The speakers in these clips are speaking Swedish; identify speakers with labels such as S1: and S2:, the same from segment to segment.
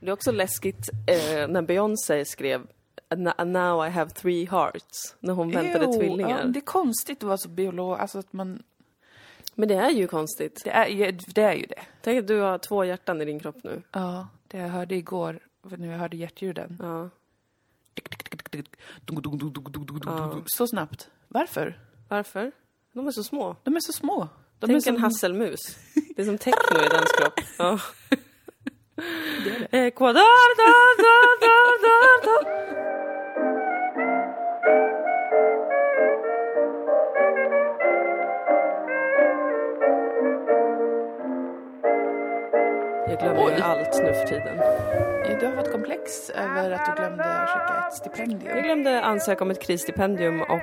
S1: Det är också läskigt eh, när Beyoncé skrev "N- Now I have three hearts, när hon väntade
S2: Jo,
S1: tvillingar.
S2: Ja, det är konstigt att vara så biolog, alltså att man...
S1: Men det är ju konstigt.
S2: Det är, ju- det är ju det.
S1: Tänk att du har två hjärtan i din kropp nu.
S2: Ja, det jag hörde igår, när jag hörde hjärtljuden.
S1: Ja.
S2: Så snabbt. Varför?
S1: Varför? De är så små.
S2: De är så små. De är
S1: Tänk
S2: som...
S1: en hasselmus. Det är som techno i dens kropp. Ja. Ecuador, da, da, da, da, da. Jag glömmer
S2: Oj.
S1: allt nu för tiden.
S2: Du har fått komplex över att du glömde skicka ett
S1: Jag
S2: stipendium.
S1: glömde ansöka om ett krisstipendium och...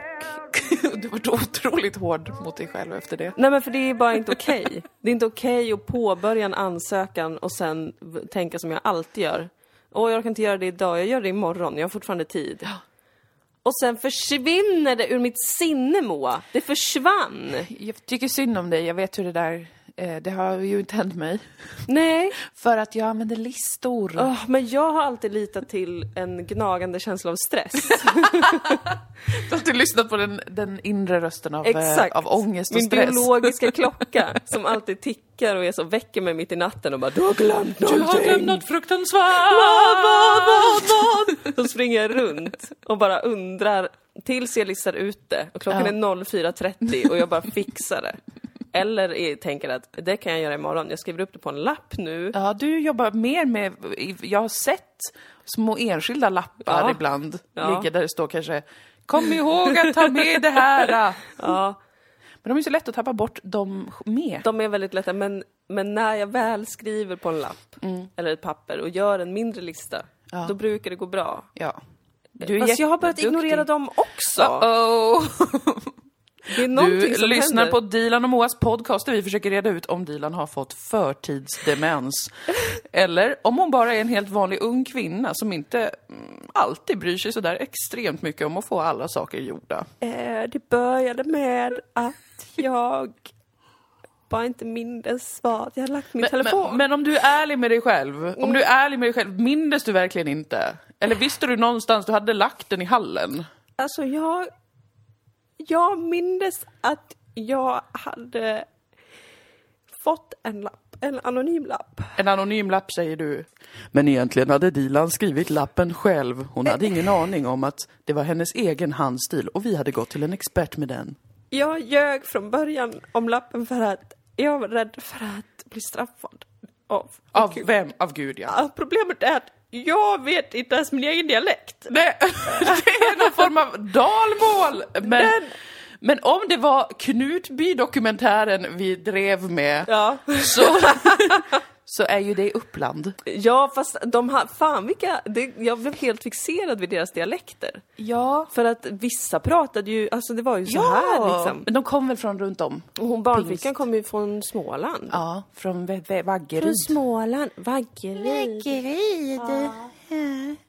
S2: Du var otroligt hård mot dig själv efter det.
S1: Nej men för det är bara inte okej. Det är inte okej att påbörja en ansökan och sen tänka som jag alltid gör. Åh, jag kan inte göra det idag, jag gör det imorgon, jag har fortfarande tid. Och sen försvinner det ur mitt sinne Moa. Det försvann.
S2: Jag tycker synd om dig, jag vet hur det där... Eh, det har ju inte hänt mig.
S1: Nej,
S2: För att jag använder listor.
S1: Åh, men jag har alltid litat till en gnagande känsla av stress.
S2: Du har inte lyssnat på den, den inre rösten av, eh,
S1: Exakt.
S2: av ångest och
S1: Min
S2: stress.
S1: biologiska klocka som alltid tickar och är så väcker mig mitt i natten och bara du har glömt
S2: Du har
S1: någonting.
S2: glömt något fruktansvärt!
S1: Vad, vad, vad, vad? Då springer jag runt och bara undrar tills jag listar ut det och klockan
S2: Ja.
S1: är 04.30 och jag bara fixar det. Eller är, tänker att det kan jag göra imorgon. Jag skriver upp det på en lapp nu.
S2: Ja, du jobbar mer med... Jag har sett små enskilda lappar
S1: Ja.
S2: ibland
S1: Ja.
S2: ligga där det står kanske Kom ihåg att ta med det här!
S1: Ja,
S2: Men de är så lätt att tappa bort dem med.
S1: de är väldigt lätta men, men när jag väl skriver på en lapp eller ett papper och gör en mindre lista,
S2: Mm. Ja.
S1: då brukar det gå bra.
S2: Ja. Du är
S1: Fast jag har börjat ignorera dem också.
S2: Oh. Du lyssnar
S1: händer.
S2: på Dilan och Moas podcast där vi försöker reda ut om Dilan har fått förtidsdemens. Eller om hon bara är en helt vanlig ung kvinna som inte mm, alltid bryr sig sådär extremt mycket om att få alla saker gjorda.
S1: Eh, det började med att jag bara inte mindes vad jag hade lagt min telefon.
S2: Men, men om du är ärlig med dig själv, om du är ärlig med dig själv, mindes du verkligen inte? Eller visste du någonstans du hade lagt den i hallen?
S1: Alltså jag... Jag mindes att jag hade fått en lapp, en anonym lapp.
S2: En anonym lapp säger du. Men egentligen hade Dilan skrivit lappen själv. Hon hade ingen aning om att det var hennes egen handstil och vi hade gått till en expert med den.
S1: Jag ljög från början om lappen för att jag var rädd för att bli straffad. Av,
S2: Av vem? Av Gud ja.
S1: Ja, Problemet är att jag vet inte ens min egen dialekt.
S2: Det, det är någon form av dalmål! Men,
S1: Den-
S2: men om det var Knutby-dokumentären vi drev med
S1: Ja.
S2: så, så är ju det Uppland.
S1: Ja, fast de har, fan vilka, det, jag blev helt fixerad vid deras dialekter.
S2: Ja.
S1: För att vissa pratade ju, alltså det var ju så här liksom.
S2: Men de kom väl från runt om?
S1: Och hon barnflickan kom ju från Småland.
S2: Ja, från Vä- Vä- Vaggeryd.
S1: Småland, Vaggeryd.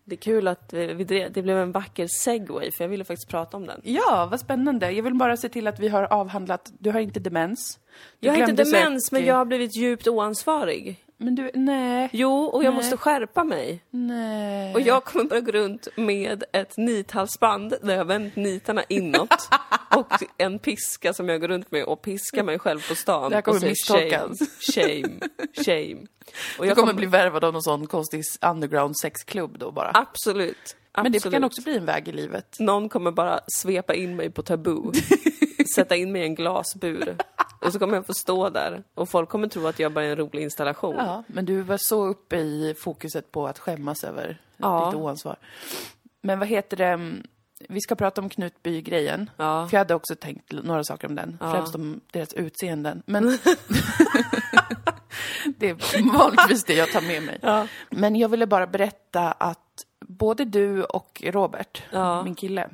S1: Det är kul att vi, vi det blev en vacker segway, för jag ville faktiskt prata om den.
S2: Ja, vad spännande. Jag vill bara se till att vi har avhandlat, du har inte demens. Du
S1: Jag har inte demens,
S2: säkert-
S1: men jag har blivit djupt oansvarig.
S2: Men du, nej,
S1: Jo, och jag
S2: Nej.
S1: måste skärpa mig.
S2: nej.
S1: Och jag kommer börja gå runt med ett nithalsband där jag vänt nitarna inåt. och en piska som jag går runt med och piskar mig själv på stan.
S2: Det här kommer misstolkas.
S1: Shame, shame, shame. Och
S2: Du
S1: jag
S2: kommer bli värvad av någon sån konstig underground sexklubb då bara.
S1: Absolut.
S2: Men det
S1: absolut.
S2: kan också bli en väg i livet.
S1: Någon kommer bara svepa in mig på tabu. sätta in mig i en glasbur. Och så kommer jag få stå där. Och folk kommer tro att jag bara är en rolig installation.
S2: Ja, men du var så uppe i fokuset på att skämmas över
S1: Ja.
S2: ditt oansvar. Men vad heter det, vi ska prata om Knutby-grejen.
S1: Ja.
S2: För jag hade också tänkt några saker om den,
S1: Ja.
S2: främst om deras utseenden. Men det är vanligtvis det jag tar med mig.
S1: Ja.
S2: Men jag ville bara berätta att både du och Robert, min kille,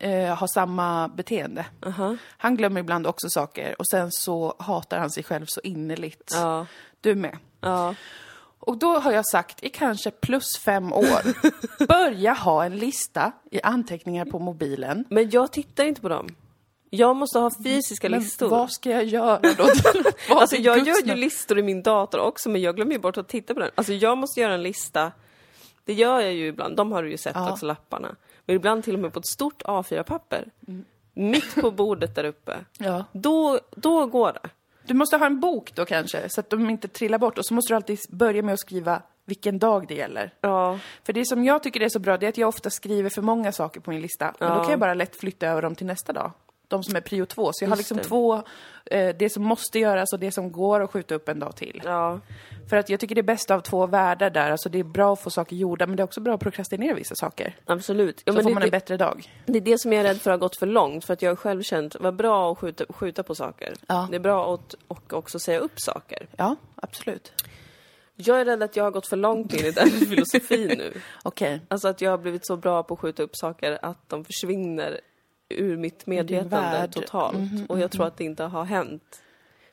S2: eh, har samma beteende.
S1: Aha.
S2: Han glömmer ibland också saker och sen så hatar han sig själv så innerligt.
S1: Ja.
S2: Du med.
S1: Ja.
S2: Och då har jag sagt i kanske plus fem år, börja ha en lista i anteckningar på mobilen.
S1: Men jag tittar inte på dem. Jag måste ha fysiska
S2: Men
S1: listor.
S2: vad ska jag göra då?
S1: Alltså jag gör ju listor i min dator också men jag glömmer ju bort att titta på den. Alltså jag måste göra en lista Det gör jag ju ibland. De har du ju sett
S2: Ja.
S1: också, lapparna. Men ibland till och med på ett stort A4-papper.
S2: Mm.
S1: Mitt på bordet där uppe.
S2: Ja.
S1: Då, då går det.
S2: Du måste ha en bok då kanske, så att de inte trillar bort. Och så måste du alltid börja med att skriva vilken dag det gäller.
S1: Ja.
S2: För det som jag tycker är så bra, det är att jag ofta skriver för många saker på min lista. Men då kan jag bara lätt flytta över dem till nästa dag. De som är prio två. Så jag har liksom
S1: det.
S2: två, eh, det som måste göras och det som går att skjuta upp en dag till.
S1: Ja.
S2: För att jag tycker det är bäst av två världar där. Alltså det är bra att få saker gjorda, men det är också bra att prokrastinera vissa saker.
S1: Absolut. Ja,
S2: Så får
S1: det,
S2: man en
S1: det,
S2: bättre dag.
S1: det är det som jag är rädd för har gått för långt. För att jag har själv känt, vad bra att skjuta, skjuta på saker.
S2: Ja.
S1: Det är bra att och också säga upp saker.
S2: Ja, absolut.
S1: Jag är rädd att jag har gått för långt in i den filosofin nu.
S2: Okej.
S1: Alltså att jag har blivit så bra på att skjuta upp saker att de försvinner ur mitt medvetande totalt. och jag tror att det inte har hänt.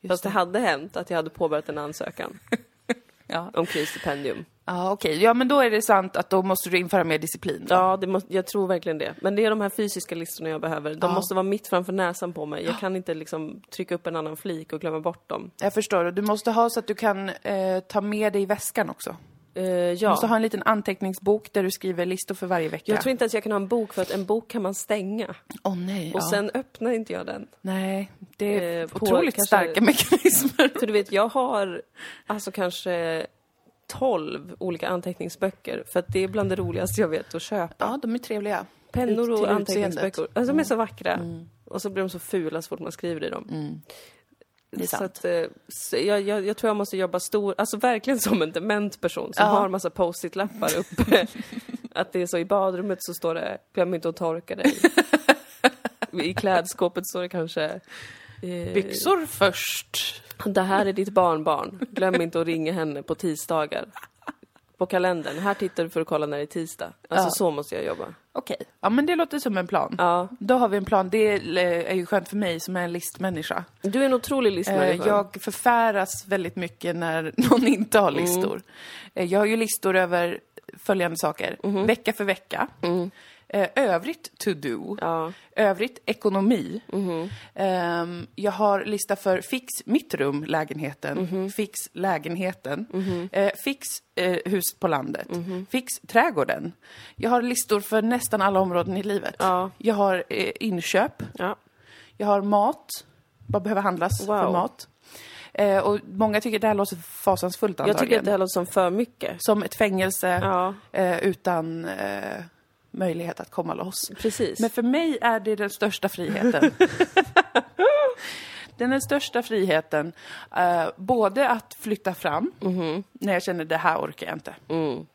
S1: Fast det hade hänt att jag hade påbörjat en ansökan
S2: Ja,
S1: om krisstipendium.
S2: ja okej. Ja, men då är det sant att då måste du införa mer disciplin. Då.
S1: Ja, det måste, jag tror verkligen det. Men det är de här fysiska listorna jag behöver. De
S2: Ja.
S1: måste vara mitt framför näsan på mig. Jag kan inte liksom trycka upp en annan flik och glömma bort dem.
S2: Jag förstår. Du måste ha så att du kan eh, ta med dig i väskan också. Du
S1: ja.
S2: måste ha en liten anteckningsbok där du skriver listor för varje vecka.
S1: Jag tror inte att jag kan ha en bok för att en bok kan man stänga.
S2: Åh nej.
S1: Och
S2: ja.
S1: sen öppnar inte jag den.
S2: Nej, det är
S1: på
S2: otroligt
S1: kanske-
S2: starka mekanismer.
S1: För du vet, jag har alltså kanske 12 olika anteckningsböcker. För att det är bland det roligaste jag vet att köpa.
S2: Ja, de är trevliga.
S1: Pennor och anteckningsböcker. Alltså de är så vackra. Och så blir de så fula så fort man skriver i dem.
S2: Det är
S1: Så att, eh, så jag, jag, jag tror jag måste jobba stor, alltså verkligen som en dement person som
S2: Ja.
S1: har en massa post-it-lappar uppe. att det är så i badrummet så står det, glöm inte att torka dig. I klädskåpet står det kanske, eh,
S2: Byxor först.
S1: det här är ditt barnbarn, glöm inte att ringa henne på tisdagar. På kalendern, här tittar du för att kolla när det är tisdag. Alltså
S2: Ja.
S1: så måste jag jobba.
S2: Okej. Ja, men det låter som en plan.
S1: Ja.
S2: Då har vi en plan. Det är ju skönt för mig som är en listmänniska.
S1: Du är en otrolig
S2: Eh,
S1: listmänniska.
S2: Jag förfäras väldigt mycket när någon inte har listor. Eh, Jag har ju listor över följande saker. Vecka för vecka. Eh, Övrigt to do.
S1: Ja.
S2: Övrigt ekonomi. Ehm, jag har lista för fix mitt rum, lägenheten. Fix lägenheten. Eh, fix eh, hus på landet. Fix trädgården. Jag har listor för nästan alla områden i livet.
S1: Ja.
S2: Jag har eh, inköp.
S1: Ja.
S2: Jag har mat. Vad behöver handlas för
S1: Wow.
S2: mat? Eh, och många tycker det här låter fasansfullt
S1: Jag
S2: antagligen.
S1: tycker att det här låter som för mycket.
S2: Som ett fängelse
S1: Ja,
S2: eh, utan eh, möjlighet att komma loss.
S1: precis.
S2: Men för mig är det den största friheten. den är den största friheten. Eh, både att flytta fram, när jag känner det här orkar jag inte.
S1: Mm.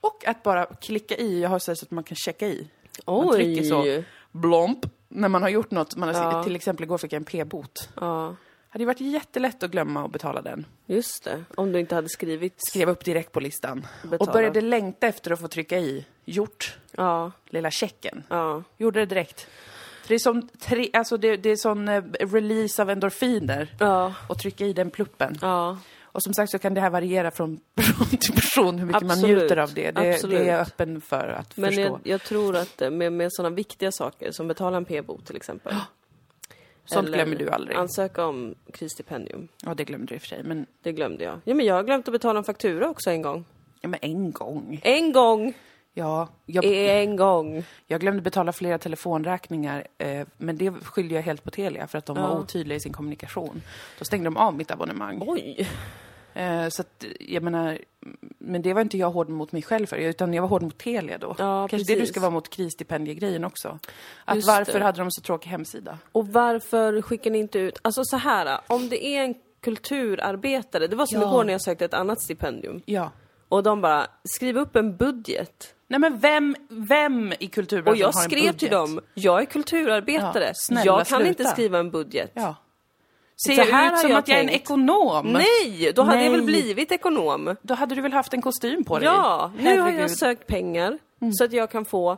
S2: Och att bara klicka i, jag har så att man kan checka i. Man trycker så,
S1: Oj!
S2: blomp, när man har gjort något. Man har,
S1: Ja.
S2: Till exempel igår fick jag en p-bot.
S1: Ja,
S2: hade ju varit jättelätt att glömma att betala den.
S1: just det. Om du inte hade skrivit.
S2: Skrev upp direkt på listan.
S1: Betala.
S2: Och började längta efter att få trycka i gjort,
S1: Ja,
S2: lilla checken.
S1: ja.
S2: Gjorde det direkt. Det är som tre, alltså det, det är sån eh, release av endorfiner.
S1: Ja,
S2: Och trycka i den pluppen.
S1: ja.
S2: Och som sagt så kan det här variera från person till person hur mycket man
S1: Absolut.
S2: njuter av det. Det,
S1: Absolut.
S2: det är jag öppen för att
S1: Men
S2: förstå.
S1: jag, jag tror att eh, med, med sådana viktiga saker som betala en p-bot till exempel.
S2: Sånt
S1: eller
S2: glömmer du aldrig.
S1: Ansöka om krisstipendium.
S2: Ja, det glömde du i och för sig. Men,
S1: Det glömde jag. Ja, men jag har glömt att betala en faktura också en gång.
S2: ja, men en gång.
S1: En gång!
S2: Ja, jag,
S1: En gång!
S2: jag glömde betala flera telefonräkningar. Eh, men det skyllde jag helt på Telia för att de var otydliga i sin kommunikation. Då stängde de av mitt abonnemang.
S1: Oj!
S2: Eh, så att, jag menar, men det var inte jag hård mot mig själv för, utan jag var hård mot Telia då.
S1: Ja,
S2: Kanske det du
S1: precis.
S2: ska vara mot krisstipendiegrejen också. Att
S1: Just
S2: varför
S1: det.
S2: hade de så tråkig hemsida?
S1: Och varför skickar ni inte ut, alltså så här, om det är en kulturarbetare, det var som
S2: Ja.
S1: igår när jag sökte ett annat stipendium.
S2: Ja.
S1: Och de bara, skriv upp en budget.
S2: Nej men vem, vem i
S1: Och
S2: kulturbranschen
S1: jag
S2: har en
S1: skrev
S2: budget?
S1: till dem, jag är kulturarbetare,
S2: Ja, snälla,
S1: jag kan
S2: sluta.
S1: inte skriva en budget.
S2: Ja. Ser jag
S1: här
S2: ut som
S1: jag
S2: att jag är en ekonom?
S1: Nej! Då hade jag väl
S2: Nej.
S1: blivit ekonom.
S2: Då hade du väl haft en kostym på dig?
S1: Ja, nu har jag.
S2: Mm.
S1: sökt pengar så att jag kan få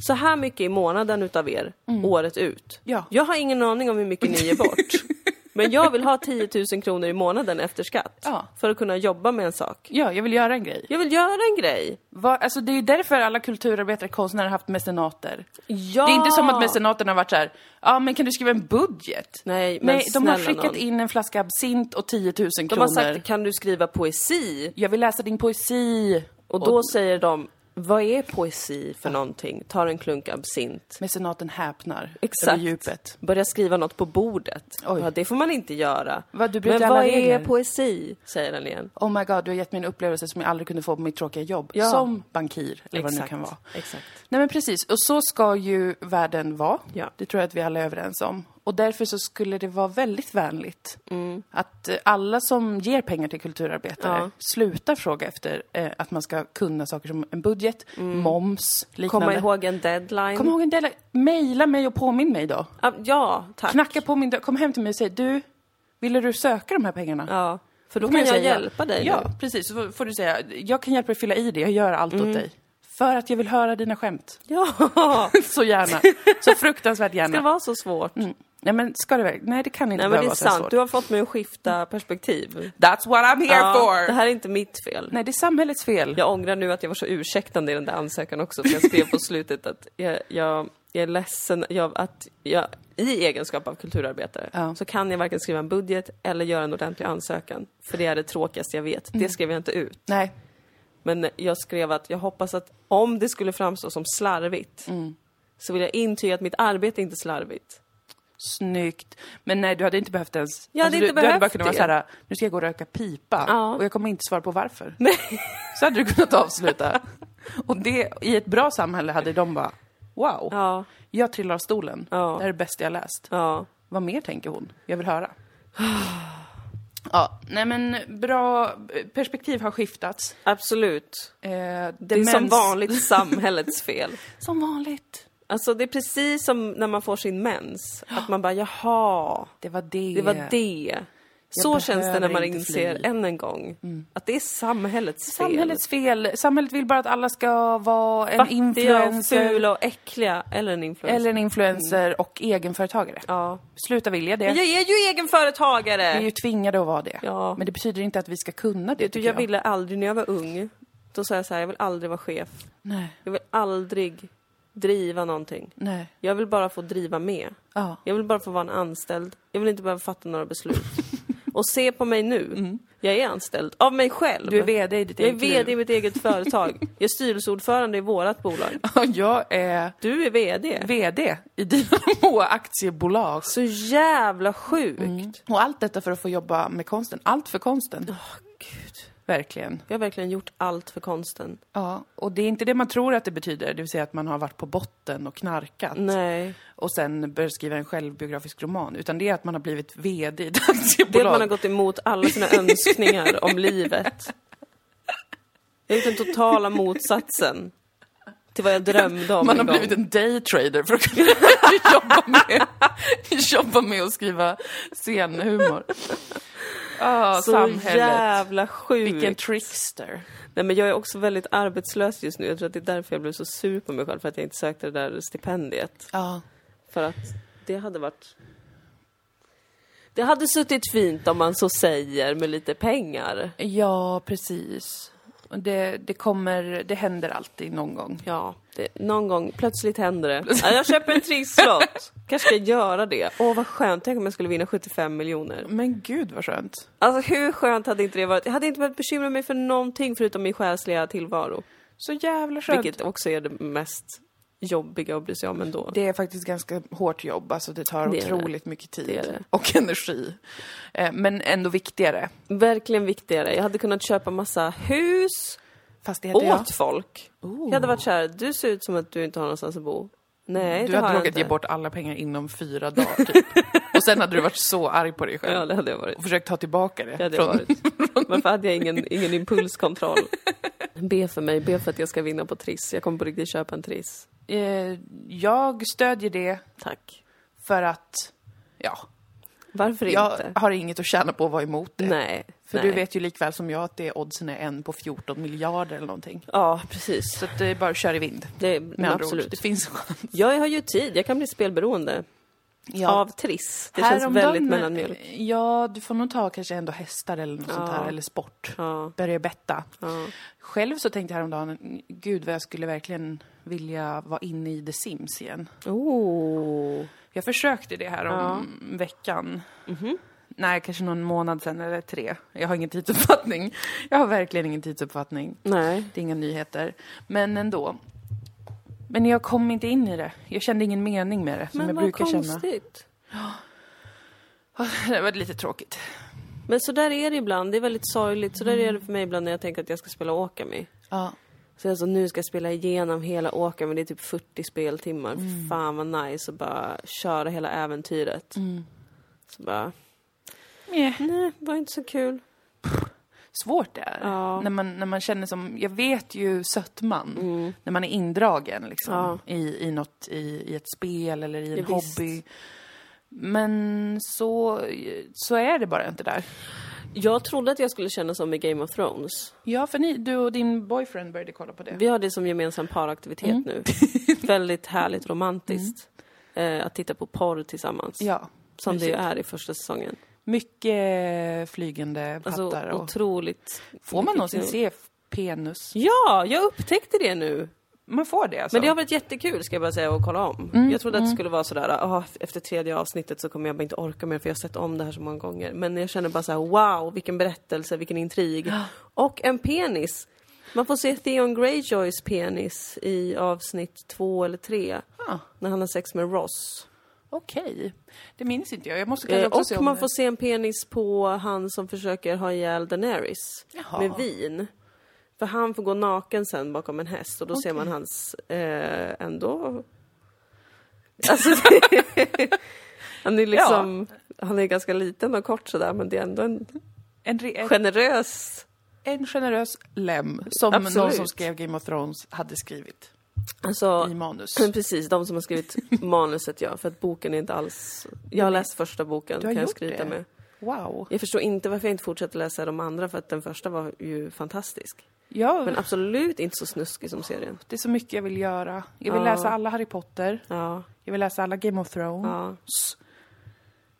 S1: så här mycket i månaden utav er, året ut.
S2: Ja.
S1: Jag har ingen aning om hur mycket ni ger bort. Men jag vill ha 10 000 kronor i månaden efter skatt.
S2: Ja.
S1: För att kunna jobba med en sak.
S2: Ja, jag vill göra en grej.
S1: Jag vill göra en grej.
S2: Va, alltså det är ju därför alla kulturarbetare, konstnärer har haft mecenater.
S1: Ja!
S2: Det är inte som att mecenaterna har varit så här, ja men kan du skriva en budget?
S1: Nej, men
S2: Nej, de har skickat
S1: nån.
S2: in en flaska absint och 10 000
S1: De
S2: kronor.
S1: har sagt, kan du skriva poesi?
S2: Jag vill läsa din poesi.
S1: Och då säger de, Vad är poesi för någonting? Tar en klunk absint.
S2: Mecenaten häpnar
S1: Exakt.
S2: över djupet.
S1: Börja skriva något på bordet.
S2: Oj.
S1: Ja, det får man inte göra.
S2: Vad, du
S1: Men vad är
S2: regler.
S1: poesi? Säger den igen.
S2: Oh my god, du har gett mig en upplevelse som jag aldrig kunde få på mitt tråkiga jobb.
S1: Ja.
S2: Som bankir, eller vad det nu kan vara.
S1: Exakt.
S2: Nej men precis, och så ska ju världen vara.
S1: Ja.
S2: Det tror jag att vi alla är överens om. Och därför så skulle det vara väldigt vänligt
S1: Mm.
S2: att eh, alla som ger pengar till kulturarbetare
S1: Ja.
S2: slutar fråga efter eh, att man ska kunna saker som en budget, moms, liknande.
S1: Komma ihåg en deadline.
S2: Kom ihåg en del, mejla mig och påminn mig då.
S1: Ja, tack.
S2: Knacka på min dörr, kom hem till mig och säg du, ville du söka de här pengarna?
S1: Ja, för då
S2: Då
S1: kan jag
S2: säga,
S1: hjälpa dig
S2: Ja,
S1: nu.
S2: precis. Så får du säga, jag kan hjälpa dig fylla i det, jag gör allt
S1: Mm.
S2: åt dig. För att jag vill höra dina skämt.
S1: Ja,
S2: Så gärna. Så fruktansvärt
S1: det
S2: gärna.
S1: var så svårt.
S2: Mm. Nej men ska det verkligen? Nej det kan inte
S1: Nej men
S2: behöva
S1: det är
S2: vara så här
S1: sant,
S2: svårt.
S1: du har fått mig att skifta perspektiv.
S2: That's what I'm here
S1: Ja,
S2: for!
S1: det här är inte mitt fel.
S2: Nej det är samhällets fel.
S1: Jag ångrar nu att jag var så ursäktande i den där ansökan också, för jag skrev på slutet att jag, jag, jag är ledsen jag, att jag i egenskap av kulturarbetare
S2: Ja.
S1: så kan jag varken skriva en budget eller göra en ordentlig ansökan. För det är det tråkigaste jag vet.
S2: Mm.
S1: Det skrev jag inte ut.
S2: Nej.
S1: Men jag skrev att jag hoppas att om det skulle framstå som slarvigt
S2: Mm.
S1: så vill jag intyga att mitt arbete inte är slarvigt.
S2: Snyggt. Men nej, du hade inte behövt ens...
S1: Jag hade
S2: du,
S1: inte
S2: du hade bara
S1: behövt
S2: kunnat vara
S1: det.
S2: såhär, nu ska jag gå och röka pipa.
S1: Ja.
S2: Och jag kommer inte svara på varför.
S1: Nej.
S2: Så hade du kunnat avsluta. och det, i ett bra samhälle hade de bara, wow,
S1: Ja,
S2: jag trillar av stolen.
S1: Ja.
S2: Det här är det bästa jag läst.
S1: ja.
S2: Vad mer tänker hon? Jag vill höra. ja, nej men bra perspektiv har skiftats.
S1: Absolut.
S2: Eh,
S1: Det är som vanligt samhällets fel.
S2: Som vanligt.
S1: Alltså det är precis som när man får sin mens. Att man bara, jaha,
S2: Det var det.
S1: det var det. Så känns det när man inser
S2: fly.
S1: än en gång att det är samhällets fel.
S2: Samhällets fel. Samhället vill bara att alla ska vara en
S1: Fattiga och
S2: influencer.
S1: fula och äckliga. Eller en influencer.
S2: Eller en influencer och egenföretagare.
S1: Ja.
S2: Sluta vilja det.
S1: Men jag är ju egenföretagare!
S2: Vi är ju tvingade att vara det.
S1: Ja.
S2: Men det betyder inte att vi ska kunna det,
S1: du,
S2: tycker
S1: jag ville aldrig, när jag var ung, då sa jag så här, jag vill aldrig vara chef.
S2: Nej,
S1: Jag vill aldrig driva någonting.
S2: nej.
S1: Jag vill bara få driva med.
S2: Ja.
S1: Jag vill bara få vara en anställd. Jag vill inte behöva fatta några beslut. Och se på mig nu. Jag är anställd av mig själv.
S2: Mm. Du är VD i ditt
S1: jag är VD i mitt eget företag. Jag är styrelseordförande i vårat bolag.
S2: Jag är
S1: Du är VD.
S2: VD i Dynamo aktiebolag.
S1: Så jävla sjukt.
S2: Och allt detta för att få jobba med konsten. Allt för konsten.
S1: Gud.
S2: Verkligen.
S1: Jag har verkligen gjort allt för konsten.
S2: Ja, och det är inte det man tror att det betyder, det vill säga att man har varit på botten och knarkat
S1: Nej.
S2: och sen börjat skriva en självbiografisk roman, utan det är att man har blivit VD i ett
S1: Det är att
S2: aktiebolag.
S1: man har gått emot alla sina önskningar om livet. Jag är den totala motsatsen till vad jag drömde om
S2: Man har blivit en daytrader för att kunna jobba, med, jobba med att skriva scenhumor. Ah,
S1: Så
S2: samhället.
S1: jävla sjukt.
S2: Vilken trickster.
S1: Nej men jag är också väldigt arbetslös just nu. Jag tror att det är därför jag blev så sur på mig själv för att jag inte sökte det där stipendiet.
S2: Ja.
S1: För att det hade varit... Det hade suttit fint om man så säger med lite pengar.
S2: Ja, precis. Det, det kommer, det händer alltid någon gång.
S1: Ja, det, någon gång plötsligt händer det. Ja, jag köper en trisslott. Kanske ska jag göra det. Åh vad skönt, tänk om jag skulle vinna 75 miljoner.
S2: Men gud vad skönt.
S1: Alltså hur skönt hade inte det varit? Jag hade inte behövt bekymra mig för någonting förutom min själsliga tillvaro.
S2: Så jävla skönt.
S1: Vilket också är det mest jobbiga att bry sig om ändå.
S2: Det är faktiskt ganska hårt jobb, alltså det tar
S1: Det är det.
S2: otroligt mycket tid
S1: Det
S2: och energi. Eh, Men ändå viktigare.
S1: Verkligen viktigare. Jag hade kunnat köpa massa hus
S2: Fastigheter,
S1: åt
S2: ja.
S1: folk. Jag hade varit så här, du ser ut som att du inte har någonstans att bo. Nej,
S2: Du hade
S1: jag inte.
S2: ge bort alla pengar inom fyra dagar, typ. Och sen hade du varit så arg på dig själv.
S1: Ja, det hade jag varit.
S2: Och försökt ta tillbaka det.
S1: Det hade jag
S2: från-
S1: varit. Varför hade jag ingen, ingen impulskontroll? Be för mig, be för att jag ska vinna på Triss. Jag kommer på riktigt köpa en Triss.
S2: Eh, Jag stödjer det
S1: Tack.
S2: för att, ja,
S1: Varför
S2: jag
S1: inte?
S2: har inget att tjäna på att vara emot det.
S1: Nej.
S2: För
S1: nej.
S2: du vet ju likväl som jag att det oddsen är en på 14 miljarder eller någonting.
S1: Ja, precis.
S2: Så det är bara att köra i vind.
S1: Det,
S2: Med andra ord,
S1: absolut.
S2: det finns en chans.
S1: Jag har ju tid, jag kan bli spelberoende. Av Triss. Det känns
S2: Häromdagen-
S1: väldigt mellanmjölk.
S2: Ja, du får nog ta kanske ändå hästar eller något sånt
S1: Ja.
S2: här, eller sport.
S1: Ja,
S2: Börja betta.
S1: ja.
S2: Själv så tänkte jag häromdagen, gud vad jag skulle verkligen vilja vara inne i The Sims igen.
S1: Oh.
S2: Jag försökte det här om veckan. nej, kanske någon månad sedan eller tre. Jag har ingen tidsuppfattning. Jag har verkligen ingen tidsuppfattning.
S1: Nej.
S2: Det är inga nyheter. Men ändå. Men jag kom inte in i det. Jag kände ingen mening med det, som
S1: Men
S2: jag brukar känna.
S1: konstigt.
S2: Det var lite tråkigt.
S1: Men så där är det ibland. Det är väldigt sorgligt. Så där är det för mig ibland när jag tänker att jag ska spela Åkami.
S2: Ja.
S1: Så alltså, nu ska jag spela igenom hela Åkami. Det är typ 40 speltimmar.
S2: Mm.
S1: Fan vad nice att bara köra hela äventyret. Så bara,
S2: Meh.
S1: nej, det var inte så kul.
S2: svårt det är.
S1: Ja.
S2: När, man, när man känner som, jag vet ju sötman, när man är indragen liksom,
S1: Ja.
S2: i, i något, i, i ett spel eller i en
S1: Ja, visst.
S2: hobby. Men så, så är det bara inte där.
S1: Jag trodde att jag skulle känna som i Game of Thrones.
S2: Ja, för ni, du och din boyfriend började kolla på det.
S1: Vi har det som gemensam paraktivitet
S2: Mm.
S1: nu. Väldigt härligt romantiskt. Eh, att titta på porr tillsammans.
S2: Ja,
S1: som det
S2: precis.
S1: ju är i första säsongen.
S2: mycket flygande
S1: Alltså
S2: pattar. och,
S1: otroligt.
S2: får man någonsin se penis?
S1: Ja, jag upptäckte det nu.
S2: Man får det alltså?
S1: Men det har varit jättekul ska jag bara säga att kolla om.
S2: Mm,
S1: Jag trodde att det skulle vara sådär, ah, efter tredje avsnittet så kommer jag bara inte orka mer för jag har sett om det här så många gånger. Men jag känner bara så här: wow, vilken berättelse, vilken intrig. Och en penis. Man får se Theon Greyjoys penis i avsnitt två eller tre.
S2: Ah,
S1: När han har sex med Ross.
S2: Okej, det minns inte jag. Jag måste kanske
S1: Eh,
S2: också se
S1: och
S2: om
S1: man
S2: det.
S1: får se en penis på han som försöker ha ihjäl Daenerys.
S2: Jaha.
S1: Med vin. För han får gå naken sen bakom en häst och då ser man hans, eh, ändå... Alltså, han är liksom, han är ganska liten och kort sådär men det är ändå en
S2: En, en,
S1: generös...
S2: en generös lem som
S1: Absolut.
S2: någon som skrev Game of Thrones hade skrivit
S1: Alltså,
S2: i manus.
S1: precis, de som har skrivit manuset ja, för att boken är inte alls... Jag har läst första boken,
S2: Du har
S1: kan jag
S2: gjort
S1: skryta med.
S2: Wow.
S1: Jag förstår inte varför jag inte fortsätter läsa de andra för att den första var ju fantastisk.
S2: Ja,
S1: Men absolut inte så snuskig som serien.
S2: det är så mycket jag vill göra. Jag vill
S1: Ja.
S2: läsa alla Harry Potter.
S1: Ja,
S2: Jag vill läsa alla Game of Thrones.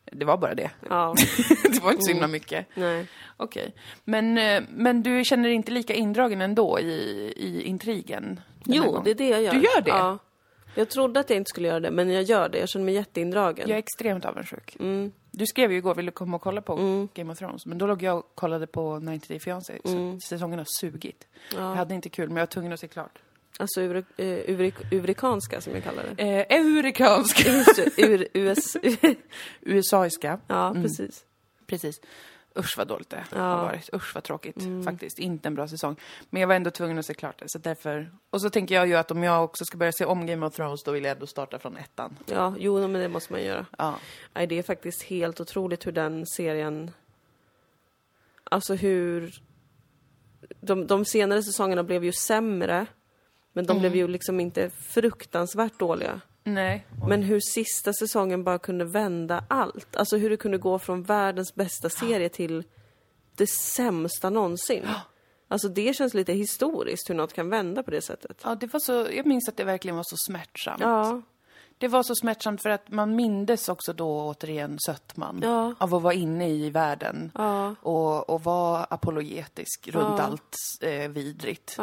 S1: ja,
S2: Det var bara det.
S1: ja,
S2: det var inte så himla mycket.
S1: nej.
S2: Okej. Men, eh, men du känner dig inte lika indragen ändå i, i intrigen?
S1: Jo, det är det jag gör.
S2: Du gör det?
S1: Ja. Jag trodde att jag inte skulle göra det, men jag gör det. Jag känner mig jätteindragen.
S2: Jag är extremt avundsjuk.
S1: Mm.
S2: Du skrev ju igår, vill du komma och kolla på
S1: Mm.
S2: Game of Thrones? Men då låg jag och kollade på 90 Day Fiancé. så Säsongen har sugit. Jag
S1: Ja.
S2: hade inte kul, men jag var tvungen att se klart.
S1: Alltså ur, uh, uvrik, urikanska som jag kallar det.
S2: Eh,
S1: det, ur, US...
S2: USAiska.
S1: ja, precis.
S2: Precis. Usch vad dåligt det
S1: Ja. Mm.
S2: har varit. Usch vad tråkigt faktiskt. Inte en bra säsong. Men jag var ändå tvungen att se klart det. Så därför... Och så tänker jag ju att om jag också ska börja se om Game of Thrones då vill jag ändå starta från ettan.
S1: Ja, jo, men det måste man göra.
S2: Ja.
S1: Nej, det är faktiskt helt otroligt hur den serien... Alltså hur... De, de senare säsongerna blev ju sämre. Men de
S2: Mm.
S1: blev ju liksom inte fruktansvärt dåliga.
S2: Nej.
S1: Men hur sista säsongen bara kunde vända allt. Alltså hur det kunde gå från världens bästa serie till det sämsta någonsin. Alltså det känns lite historiskt hur något kan vända på det sättet.
S2: Ja, det var så... Jag minns att det verkligen var så smärtsamt.
S1: Ja,
S2: Det var så smärtsamt för att man mindes också då återigen sötman.
S1: Ja.
S2: Av att vara inne i världen.
S1: ja,
S2: Och, och vara apologetisk runt
S1: Ja.
S2: allt eh, vidrigt.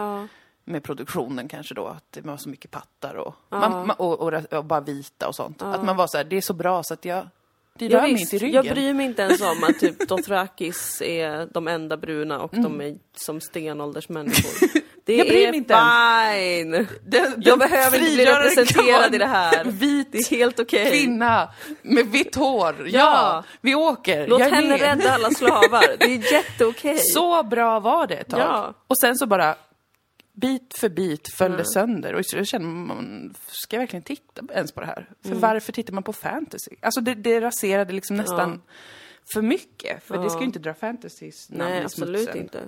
S1: Ja.
S2: Med produktionen kanske då, att det var så mycket pattar och,
S1: Ja.
S2: man, och, och, och bara vita och sånt. Att man var så här, det är så bra så att jag... Det
S1: Ja,
S2: rör mig
S1: visst,
S2: inte i
S1: jag
S2: ryggen.
S1: bryr mig inte ens om att typ Dothrakis är de enda bruna och de är som stenåldersmänniskor. Det
S2: Mm. Jag bryr
S1: är
S2: mig inte ens.
S1: fine!
S2: Den,
S1: Jag behöver inte bli representerad i det här.
S2: Vit
S1: Det är helt okej.
S2: kvinna med vitt hår. Ja,
S1: Ja.
S2: vi åker.
S1: Låt
S2: jag är
S1: henne
S2: med.
S1: rädda alla slavar. Det är jätteokej.
S2: Så bra var det ett tag.
S1: Ja.
S2: Och sen så bara bit för bit föll det sönder. Och så känner man, ska jag verkligen titta ens på det här? För
S1: Mm.
S2: varför tittar man på fantasy? Alltså det, det raserade liksom nästan för mycket. För det ska ju inte dra fantasys namn
S1: Nej,
S2: i
S1: absolut
S2: smutsen.
S1: inte.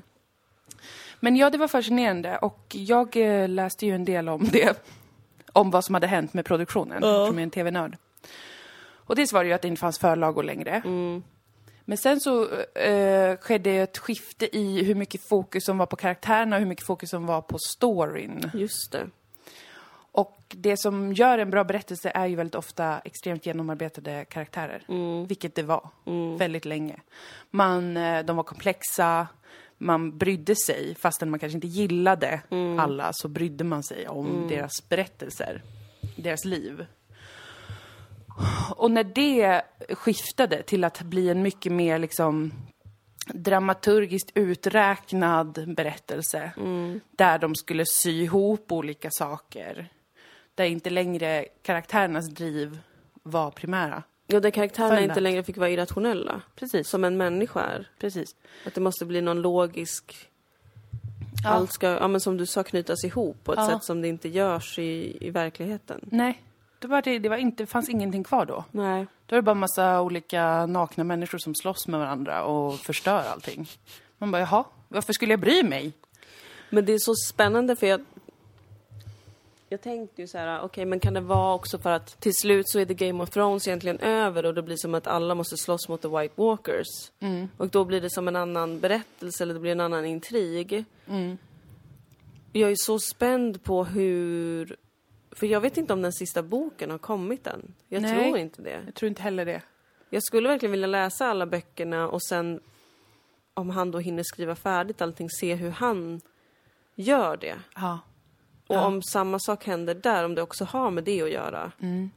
S2: Men ja, det var fascinerande och jag eh, läste ju en del om det. Om vad som hade hänt med produktionen, eftersom jag är en tv-nörd. Och dels var det ju att det inte fanns förlagor längre. Men sen så eh, skedde ett skifte i hur mycket fokus som var på karaktärerna och hur mycket fokus som var på storyn.
S1: Just det.
S2: Och det som gör en bra berättelse är ju väldigt ofta extremt genomarbetade karaktärer. Vilket det var, väldigt länge. Man, eh, de var komplexa, man brydde sig, fastän man kanske inte gillade alla, så brydde man sig om deras berättelser, deras liv. Och när det skiftade till att bli en mycket mer liksom dramaturgiskt uträknad berättelse där de skulle sy ihop olika saker. Där inte längre karaktärernas driv var primära.
S1: Ja, där karaktärerna inte längre fick vara irrationella.
S2: Precis.
S1: Som en människa är.
S2: Precis.
S1: Att det måste bli någon logisk...
S2: Ja.
S1: Allt ska, ja men som du sa, knytas ihop på ett
S2: Ja.
S1: sätt som det inte görs i, i verkligheten.
S2: Nej, det, var det, det var inte, fanns ingenting kvar då.
S1: Nej.
S2: Då är det bara massa olika nakna människor som slåss med varandra och förstör allting. Man bara, jaha, varför skulle jag bry mig?
S1: Men det är så spännande för jag... Jag tänkte ju så här, okej men kan det vara också för att till slut så är det Game of Thrones egentligen över och det blir som att alla måste slåss mot the White Walkers. Och då blir det som en annan berättelse eller det blir en annan intrig. Jag är så spänd på hur... För jag vet inte om den sista boken har kommit än. Jag
S2: Nej.
S1: tror inte det.
S2: Jag tror inte heller det.
S1: Jag skulle verkligen vilja läsa alla böckerna och sen om han då hinner skriva färdigt allting, se hur han gör det.
S2: Ja.
S1: Och
S2: Ja.
S1: om samma sak händer där, om det också har med det att göra.
S2: Mm.